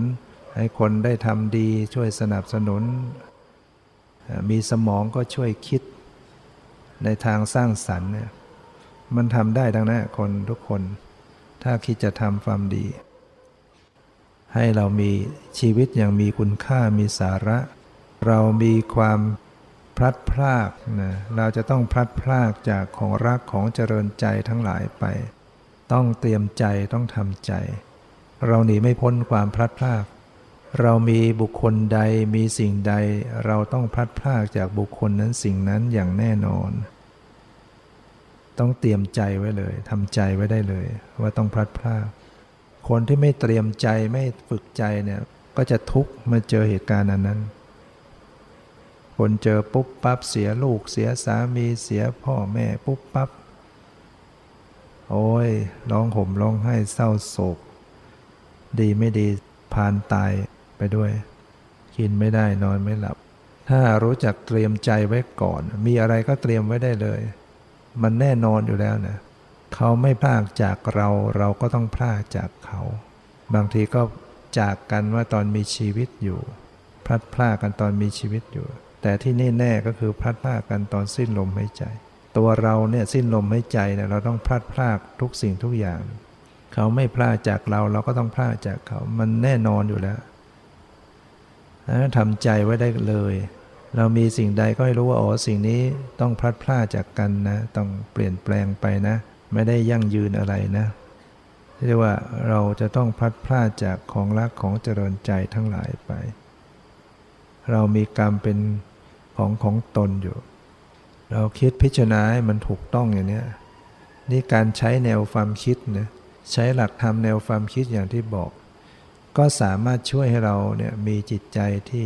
ให้คนได้ทำดีช่วยสนับสนุน มีสมองก็ช่วยคิด ในทางสร้างสรรค์เนี่ยมันทำได้ทั้งนั้นคนทุกคน ถ้าคิดจะทำความดี ให้เรามีชีวิตอย่างมีคุณค่ามีสาระ เรามีความพลัดพรากนะเราจะต้องพลัดพรากจากของรักของเจริญใจทั้งหลายไป ต้องเตรียมใจต้องทำใจ เราหนีไม่พ้นความพลัดพราก เรามีบุคคลใดมีสิ่งใด เราต้องพลัดพรากจากบุคคลนั้นสิ่งนั้นอย่างแน่นอน ต้องเตรียมใจไว้เลยทำใจไว้ได้เลย ว่าต้องพลัดพราก คนที่ไม่เตรียมใจไม่ฝึกใจเนี่ยก็จะทุกข์เมื่อเจอเหตุการณ์นั้นนั้น คนเจอปุ๊บปั๊บเสียลูกเสียสามีเสียพ่อแม่ปุ๊บปั๊บโอ้ยร้องห่มร้องไห้เศร้าโศก ดีไม่ดีพานตายไปด้วย กินไม่ได้นอนไม่หลับ ถ้ารู้จักเตรียมใจไว้ก่อน มีอะไรก็เตรียมไว้ได้เลย มันแน่นอนอยู่แล้วนะ เขาไม่พลากจากเราเราก็ต้องพลากจากเขา บางทีก็จากกันว่าตอนมีชีวิตอยู่ พลัดพลากกันตอนมีชีวิตอยู่ แต่ที่แน่แน่ก็คือพลัดพลากกันตอนสิ้นลมหายใจ ตัวเราเนี่ยสิ้นลมหายใจเนี่ยเราต้องพลัดพลากทุกสิ่งทุกอย่าง เขาไม่พลากจากเราเราก็ต้องพลากจากเขา มันแน่นอนอยู่แล้วทำใจไว้ได้เลย เรามีสิ่งใดก็ให้รู้ว่าอ๋อสิ่งนี้ต้องพลัดพรากจากกันนะ ต้องเปลี่ยนแปลงไปนะ ไม่ได้ยั่งยืนอะไรนะเรียกว่าเราจะต้องพลัดพรากจากของรักของเจริญใจทั้งหลายไป เรามีกรรมเป็นของของตนอยู่ เราคิดพิจารณาให้มันถูกต้องอย่างนี้นี่การใช้แนวความคิดนะใช้หลักธรรมแนวความคิดอย่างที่บอก ก็สามารถช่วยให้เราเนี่ยมีจิตใจที่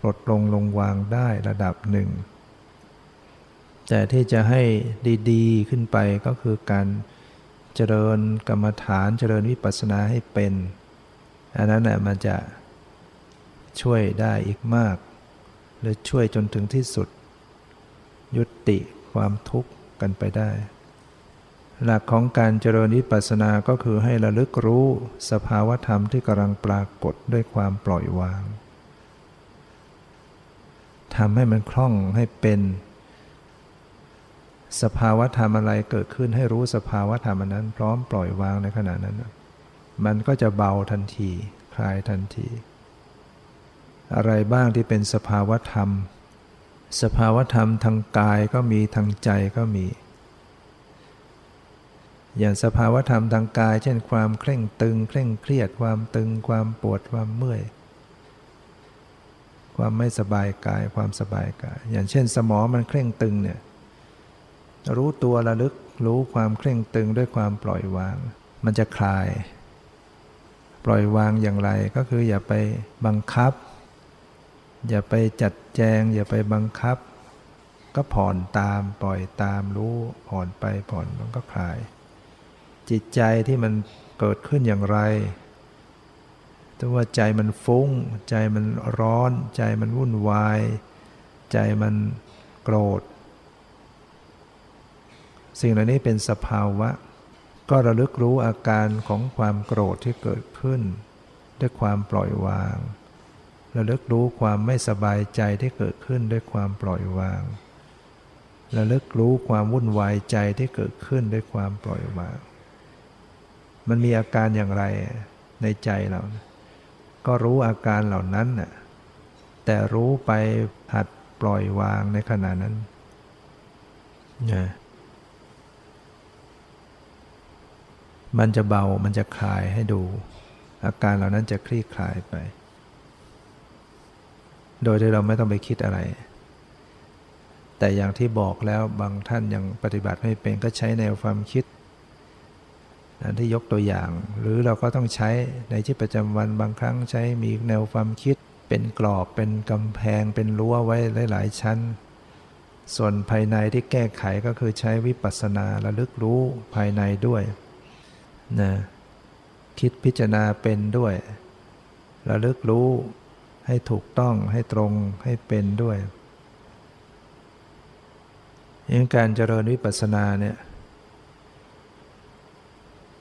ปลดลงลงวางได้ระดับหนึ่ง แต่ที่จะให้ดีๆขึ้นไปก็คือการเจริญกรรมฐานเจริญวิปัสสนาให้เป็น อันนั้นแหละมันจะช่วยได้อีกมาก หรือช่วยจนถึงที่สุด ยุติความทุกข์กันไปได้ หลักของการเจริญวิปัสสนาก็คือให้ระลึกรู้สภาวธรรมที่กำลังปรากฏด้วยความปล่อยวางทำให้มันคล่องให้เป็น สภาวะธรรมอะไรเกิดขึ้นให้รู้สภาวะธรรมนั้น พร้อมปล่อยวางในขณะนั้น มันก็จะเบาทันที คลายทันที อะไรบ้างที่เป็นสภาวะธรรม สภาวะธรรมทางกายก็มีทางใจก็มี อย่างสภาวะธรรมทางกาย เช่นความเคร่งตึง เคร่งเครียดความตึง ความปวดความเมื่อยความไม่สบายกายความสบายกาย อย่างเช่น สมองมันเคร่งตึงเนี่ย รู้ตัวระลึกรู้ความเคร่งตึงด้วยความปล่อยวาง มันจะคลาย ปล่อยวางอย่างไรก็คืออย่าไปบังคับ อย่าไปจัดแจง อย่าไปบังคับ ก็ผ่อนตามปล่อยตามรู้ผ่อนไปผ่อนมันก็คลาย จิตใจที่มันเกิดขึ้นอย่างไรถ้าว่าใจมันฟุง้ง ใจมันร้อน ใจมันวุ่นวาย ใจมันโกรธ สิ่งเหล่านี้เป็นสภาวะ ก็ระลึกรู้อาการของความโกรธที่เกิดขึ้น ด้วยความปล่อยวาง ระลึกรู้ความไม่สบายใจที่เกิดขึ้นด้วยความปล่อยวาง ระลึกรู้ความวุ่นวายใจที่เกิดขึ้นด้วยความปล่อยวาง มันมีอาการอย่างไรในใจเรา ก็รู้อาการเหล่านั้นน่ะแต่รู้ไปหัดปล่อยวางในขณะนั้นนะ มันจะเบา มันจะคลายให้ดู อาการเหล่านั้นจะคลี่คลายไป โดยที่เราไม่ต้องไปคิดอะไร แต่อย่างที่บอกแล้วบางท่านยังปฏิบัติไม่เป็นก็ใช้แนวความคิดที่ยกตัวอย่าง หรือเราก็ต้องใช้ในชีวิตประจำวันบางครั้งใช้มีแนวความคิด เป็นกรอบเป็นกำแพง เป็นรั้วไว้หลายๆชั้น ส่วนภายในที่แก้ไขก็คือใช้วิปัสสนาระลึกรู้ภายในด้วย นะคิดพิจารณาเป็นด้วยระลึกรู้ให้ถูกต้องให้ตรงให้เป็นด้วยยังการเจริญวิปัสสนาเนี่ย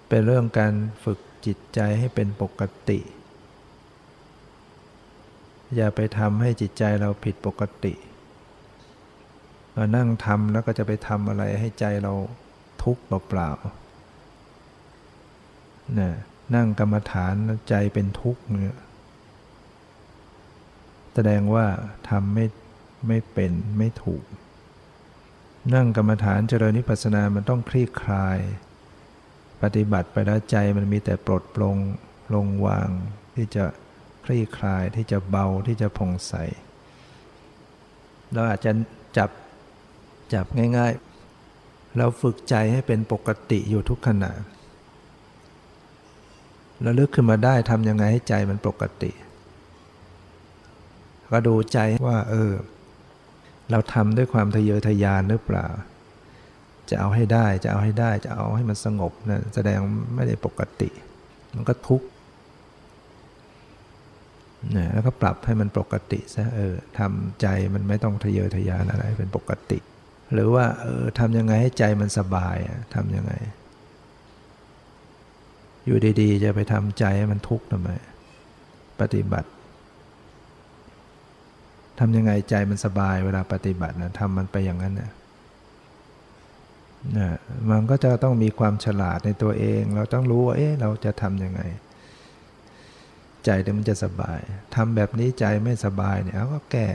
เป็นเรื่องการฝึกจิตใจให้เป็นปกติ อย่าไปทำให้จิตใจเราผิดปกติมานั่งทำแล้วก็จะไปทำอะไรให้ใจเราทุกข์เปล่าๆ นะนั่งกรรมฐานใจเป็นทุกข์เนี่ยแสดงว่าทำไม่ไม่เป็นไม่ถูก นั่งกรรมฐานเจริญนิพพานามันต้องคลี่คลาย ปฏิบัติไปแล้วใจมันมีแต่ปลดปลงลงวาง ที่จะคลี่คลายที่จะเบาที่จะผ่องใสเราอาจจะจับจับง่ายๆ เราฝึกใจให้เป็นปกติอยู่ทุกขณะ แล้วลึกขึ้นมาได้ทำยังไงให้ใจมันปกติ ก็ดูใจว่า เออ เราทำด้วยความทะเยอทะยานหรือเปล่า จะเอาให้ได้จะเอาให้ได้ จะเอาให้มันสงบนะแสดงไม่ได้ปกติ มันก็ทุกข์นะแล้วก็ปรับให้มันปกติซะเออทำใจมันไม่ต้องทะเยอทะยานอะไรเป็นปกติ หรือว่าเออทำยังไงให้ใจมันสบายทำยังไง อยู่ดีๆ จะไปทำใจให้มันทุกข์ทำไม ปฏิบัติทำยังไงใจมันสบายเวลาปฏิบัตินะทำมันไปอย่างนั้นนะนะมันก็จะต้องมีความฉลาดในตัวเอง เราต้องรู้ว่าเอ๊ะเราจะทำยังไง ใจเดี๋ยวมันจะสบายทำแบบนี้ใจไม่สบายเนี่ยเราก็แก้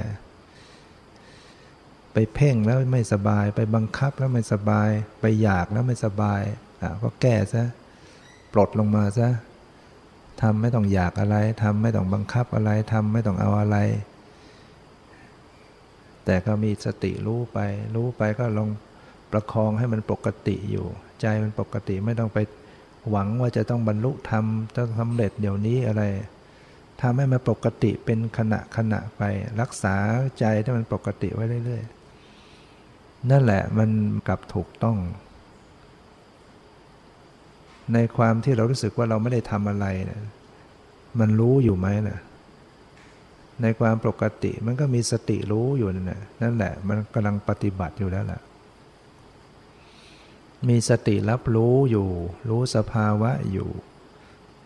ไปเพ่งแล้วไม่สบาย ไปบังคับแล้วไม่สบาย ไปอยากแล้วไม่สบายอะก็แก้ซะ ปลดลงมาซะทำไม่ต้องอยากอะไรทำไม่ต้องบังคับอะไรทำไม่ต้องเอาอะไร แต่ก็มีสติรู้ไป รู้ไปก็ลองประคองให้มันปกติอยู่ ใจมันปกติไม่ต้องไปหวังว่าจะต้องบรรลุธรรมต้องสำเร็จเดี๋ยวนี้อะไรทำให้มันปกติเป็นขณะขณะไป รักษาใจให้มันปกติไว้เรื่อย ๆ นั่นแหละมันกลับถูกต้อง ในความที่เรารู้สึกว่าเราไม่ได้ทำอะไรนะมันรู้อยู่ไหมนะในความปกติมันก็มีสติรู้อยู่นั่นแหละนั่นแหละ มันกำลังปฏิบัติอยู่แล้วแหละมีสติรับรู้อยู่ รู้สภาวะอยู่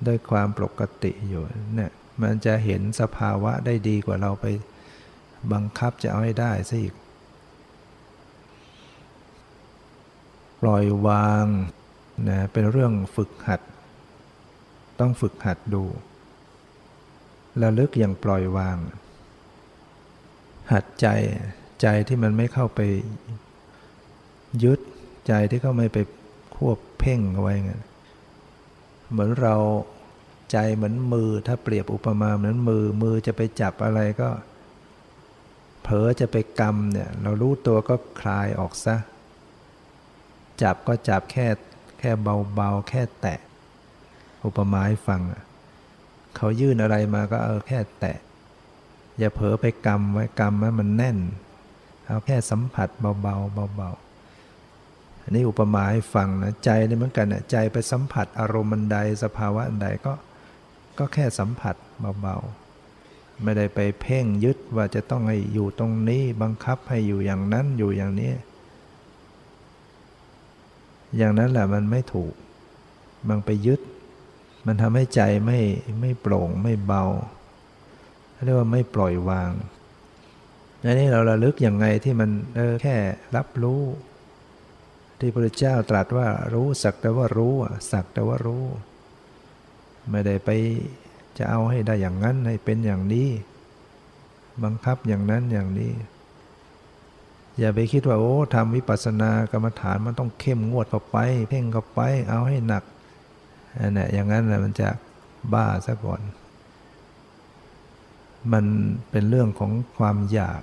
ด้วยความปกติอยู่เนี่ยมันจะเห็นสภาวะได้ดีกว่าเราไปบังคับจะเอาให้ได้ซะอีก ปล่อยวาง นะเป็นเรื่องฝึกหัด ต้องฝึกหัดดูระลึกอย่างปล่อยวาง หัดใจใจที่มันไม่เข้าไปยึดใจที่เข้าไม่ไปควบเพ่งเอาไว้เงี้ยเหมือนเราใจเหมือนมือถ้าเปรียบอุปมาเหมือนมือมือจะไปจับอะไรก็ เผลอจะไปกำเนี่ย เรารู้ตัวก็คลายออกซะ จับก็จับแค่ ค่เบาๆ แค่แตะ อุปมาให้ฟัง เขายื่นอะไรมาก็เอาแค่แตะ อย่าเผลอไปกำไว้กำไว้มันแน่น เอาแค่สัมผัสเบาๆเบาๆอันนี้อุปมาให้ฟังนะใจนี่เหมือนกันนะใจไปสัมผัสอารมณ์ันใดสภาวะอันใดก็ก็แค่สัมผัสเบาๆ ไม่ได้ไปเพ่งยึดว่าจะต้องให้อยู่ตรงนี้บังคับให้อยู่อย่างนั้นอยู่อย่างนี้ อย่างนั้นแหละมันไม่ถูก มันไปยึด มันทำให้ใจไม่ไม่โปร่งไม่เบาเรียกว่าไม่ปล่อยวางอันนี้เราระลึกอย่างไงที่มันเออแค่รับรู้ ที่พระเจ้าตรัสว่ารู้สักแต่ว่ารู้สักแต่ว่ารู้ ไม่ได้ไปจะเอาให้ได้อย่างนั้นให้เป็นอย่างนี้ บังคับอย่างนั้นอย่างนี้ อย่าไปคิดว่าโอ้ทำวิปัสสนากรรมฐานมันต้องเข้มงวดเข้าไป เพ่งเข้าไปเอาให้หนักอันนี้อย่างนั้นนะมันจะบ้าซะก่อน มันเป็นเรื่องของความอยาก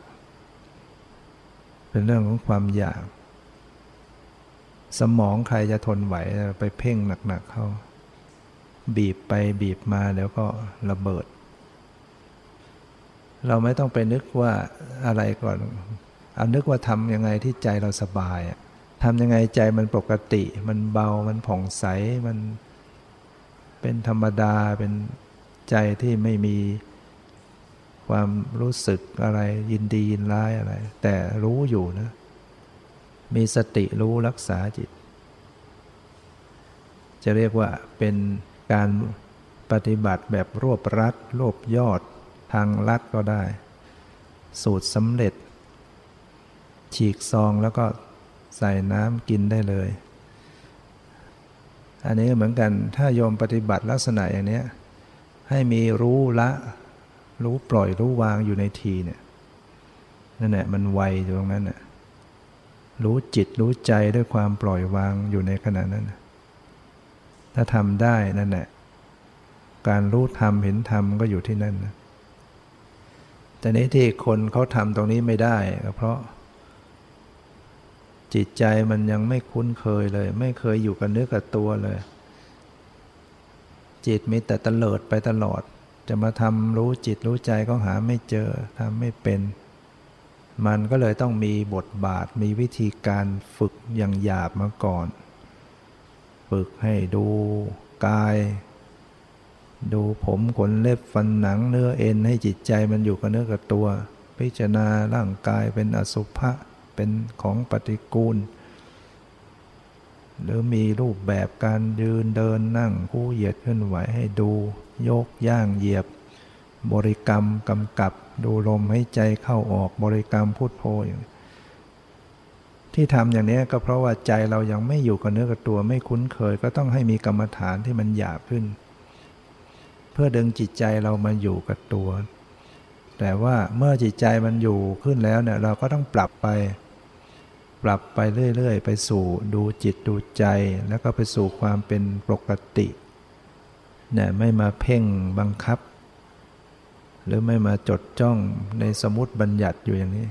เป็นเรื่องของความอยาก สมองใครจะทนไหวไปเพ่งหนักๆเข้า บีบไปบีบมาแล้วก็ระเบิด เราไม่ต้องไปนึกว่าอะไรก่อน เอานึกว่าทำยังไงที่ใจเราสบายทำยังไงใจมันปกติ มันเบามันผ่องใสมันเป็นธรรมดาเป็นใจที่ไม่มีความรู้สึกอะไรยินดียินร้ายอะไร แต่รู้อยู่นะ มีสติรู้รักษาจิต จะเรียกว่าเป็นการปฏิบัติแบบรวบรัดรวบยอดทางลัดก็ได้ สูตรสำเร็จ ฉีกซองแล้วก็ใส่น้ำกินได้เลย อันนี้เหมือนกันถ้าโยมปฏิบัติลักษณะอย่างนี้ให้มีรู้ละรู้ปล่อยรู้วางอยู่ในทีเนี่ยนั่นแหละมันไวอยู่ตรงนั้นน่ะรู้จิตรู้ใจด้วยความปล่อยวางอยู่ในขณะนั้น ถ้าทำได้นั่นแหละการรู้ธรรมเห็นธรรมก็อยู่ที่นั่นนะแต่นี้ที่คนเขาทำตรงนี้ไม่ได้ก็เพราะ จิตใจมันยังไม่คุ้นเคยเลย ไม่เคยอยู่กับเนื้อกับตัวเลย จิตมีแต่ตะเลิดไปตลอด จะมาทำรู้จิตรู้ใจก็หาไม่เจอทำไม่เป็น มันก็เลยต้องมีบทบาทมีวิธีการฝึกอย่างหยาบมาก่อน ฝึกให้ดูกาย ดูผมขนเล็บฟันหนังเนื้อเอ็นให้จิตใจมันอยู่กับเนื้อกับตัว พิจารณาร่างกายเป็นอสุภะ เป็นของปฏิกูล หรือมีรูปแบบการยืนเดินนั่งคู่เหยียดขึ้นไหวให้ดูโยกย่างเหยียบ บริกรรมกำกับดูลมให้ใจเข้าออกบริกรรมพูดโพอย่างที่ทำอย่างนี้ก็เพราะว่าใจเรายังไม่อยู่กับเนื้อกับตัวไม่คุ้นเคย ก็ต้องให้มีกรรมฐานที่มันหยาบขึ้น เพื่อดึงจิตใจเรามาอยู่กับตัว แต่ว่าเมื่อจิตใจมันอยู่ขึ้นแล้วเนี่ยเราก็ต้องปรับไป ปรับไปเรื่อย ๆ ไปสู่ดูจิตดูใจ แล้วก็ไปสู่ความเป็นปกติเนี่ยไม่มาเพ่งบังคับ หรือไม่มาจดจ้องในสมุติบัญญัติอยู่อย่างนี้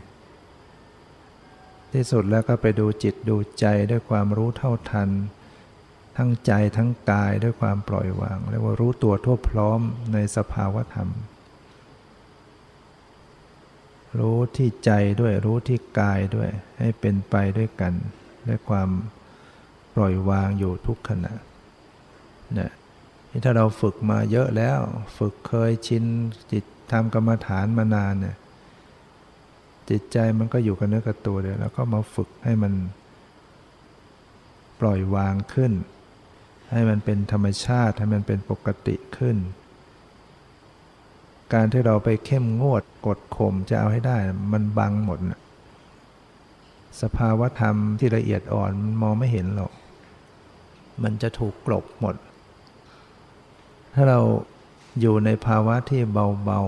ที่สุดแล้วก็ไปดูจิตดูใจด้วยความรู้เท่าทัน ทั้งใจทั้งกายด้วยความปล่อยวางเรียกว่ารู้ตัวทั่วพร้อมในสภาวธรรม รู้ที่ใจด้วยรู้ที่กายด้วย ให้เป็นไปด้วยกันด้วยความปล่อยวางอยู่ทุกขณะเนี่ยถ้าเราฝึกมาเยอะแล้ว ฝึกเคยชินจิตทำกรรมฐานมานานเนี่ยจิตใจมันก็อยู่กับเนื้อกับตัวเลยแล้วก็มาฝึกให้มัน ปล่อยวางขึ้น ให้มันเป็นธรรมชาติให้มันเป็นปกติขึ้น การที่เราไปเข้มงวดกดข่มจะเอาให้ได้ มันบังหมดนะสภาวธรรมที่ละเอียดอ่อนมันมองไม่เห็นหรอก มันจะถูกกลบหมด ถ้าเราอยู่ในภาวะที่เบา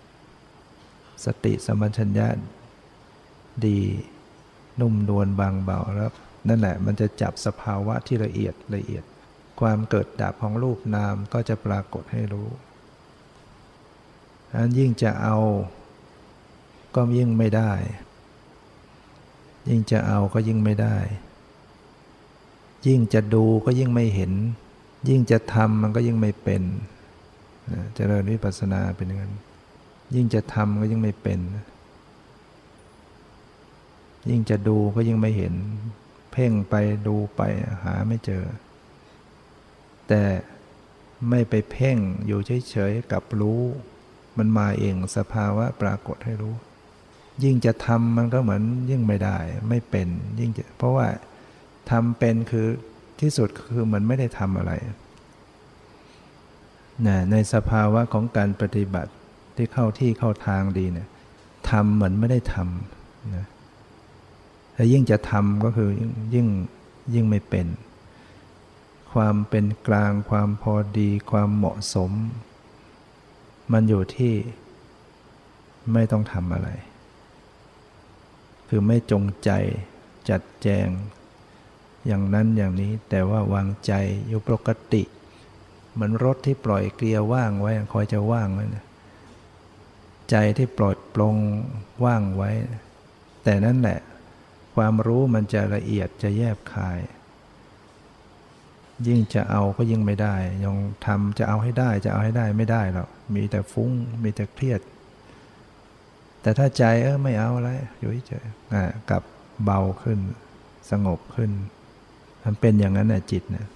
ๆ สติสมัชัญญะดีนุ่มนวลบางเบาแล้ว นั่นแหละมันจะจับสภาวะที่ละเอียดละเอียด ความเกิดดับของรูปนามก็จะปรากฏให้รู้ นั้นยิ่งจะเอา ก็ยิ่งไม่ได้ ยิ่งจะเอาก็ยิ่งไม่ได้ ยิ่งจะดูก็ยิ่งไม่เห็น ยิ่งจะทำมันก็ยิ่งไม่เป็นเจริญวิปัสสนาเป็นอย่างนั้น ยิ่งจะทำก็ยิ่งไม่เป็น ยิ่งจะดูก็ยิ่งไม่เห็น เพ่งไปดูไปหาไม่เจอ แต่ไม่ไปเพ่งอยู่เฉยๆกับรู้ มันมาเองสภาวะปรากฏให้รู้ ยิ่งจะทำมันก็เหมือนยิ่งไม่ได้ไม่เป็นยิ่งจะเพราะว่าทำเป็นคือที่สุดคือมันไม่ได้ทำอะไรนะในสภาวะของการปฏิบัติที่เข้าที่เข้าทางดีเนี่ยทำเหมือนไม่ได้ทำนะแต่ยิ่งจะทำก็คือยิ่งยิ่งไม่เป็น ความเป็นกลางความพอดี ความเหมาะสม มันอยู่ที่ไม่ต้องทำอะไร คือไม่จงใจจัดแจง อย่างนั้นอย่างนี้แต่ว่าวางใจอยู่ปกติ เหมือนรถที่ปล่อยเกลียวว่างไว้คอยจะว่างไว้นะใจที่ปล่อยปลงว่างไว้ แต่นั่นแหละ ความรู้มันจะละเอียดจะแยบคาย ยิ่งจะเอาก็ยิ่งไม่ได้ ยังทำจะเอาให้ได้จะเอาให้ได้ไม่ได้หรอกมีแต่ฟุ้งมีแต่เครียด แต่ถ้าใจเออไม่เอาอะไรอยู่เฉยกับเบาขึ้น สงบขึ้นมันเป็นอย่างนั้นนะจิตนะ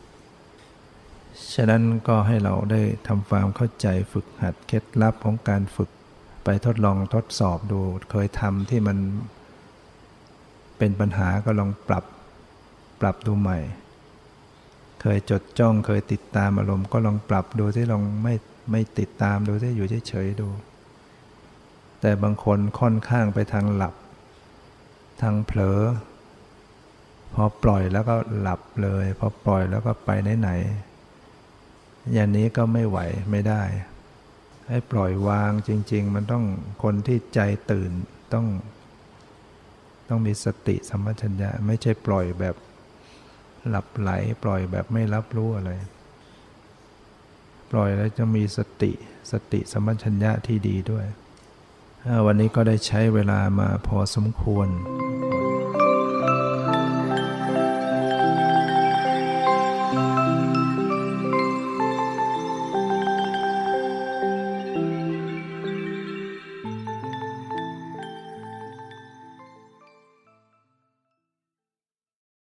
ฉะนั้นก็ให้เราได้ทำความเข้าใจฝึกหัดเคล็ดลับของการฝึกไปทดลองทดสอบดู เคยทำที่มันเป็นปัญหาก็ลองปรับปรับดูใหม่ เคยจดจ้องเคยติดตามอารมณ์ก็ลองปรับดูที่ลองไม่ไม่ติดตามดูที่อยู่เฉยๆดู แต่บางคนค่อนข้างไปทางหลับ ทางเผลอ พอปล่อยแล้วก็หลับเลย พอปล่อยแล้วก็ไปไหนๆอย่างนี้ก็ไม่ไหวไม่ได้ ให้ปล่อยวางจริง ๆ มันต้องคนที่ใจตื่นต้อง ต้องมีสติสัมปชัญญะไม่ใช่ปล่อยแบบ หลับไหล ปล่อยแบบไม่รับรู้อะไร ปล่อยแล้วจะมีสติสติสัมปชัญญะที่ดีด้วย วันนี้ก็ได้ใช้เวลามาพอสมควร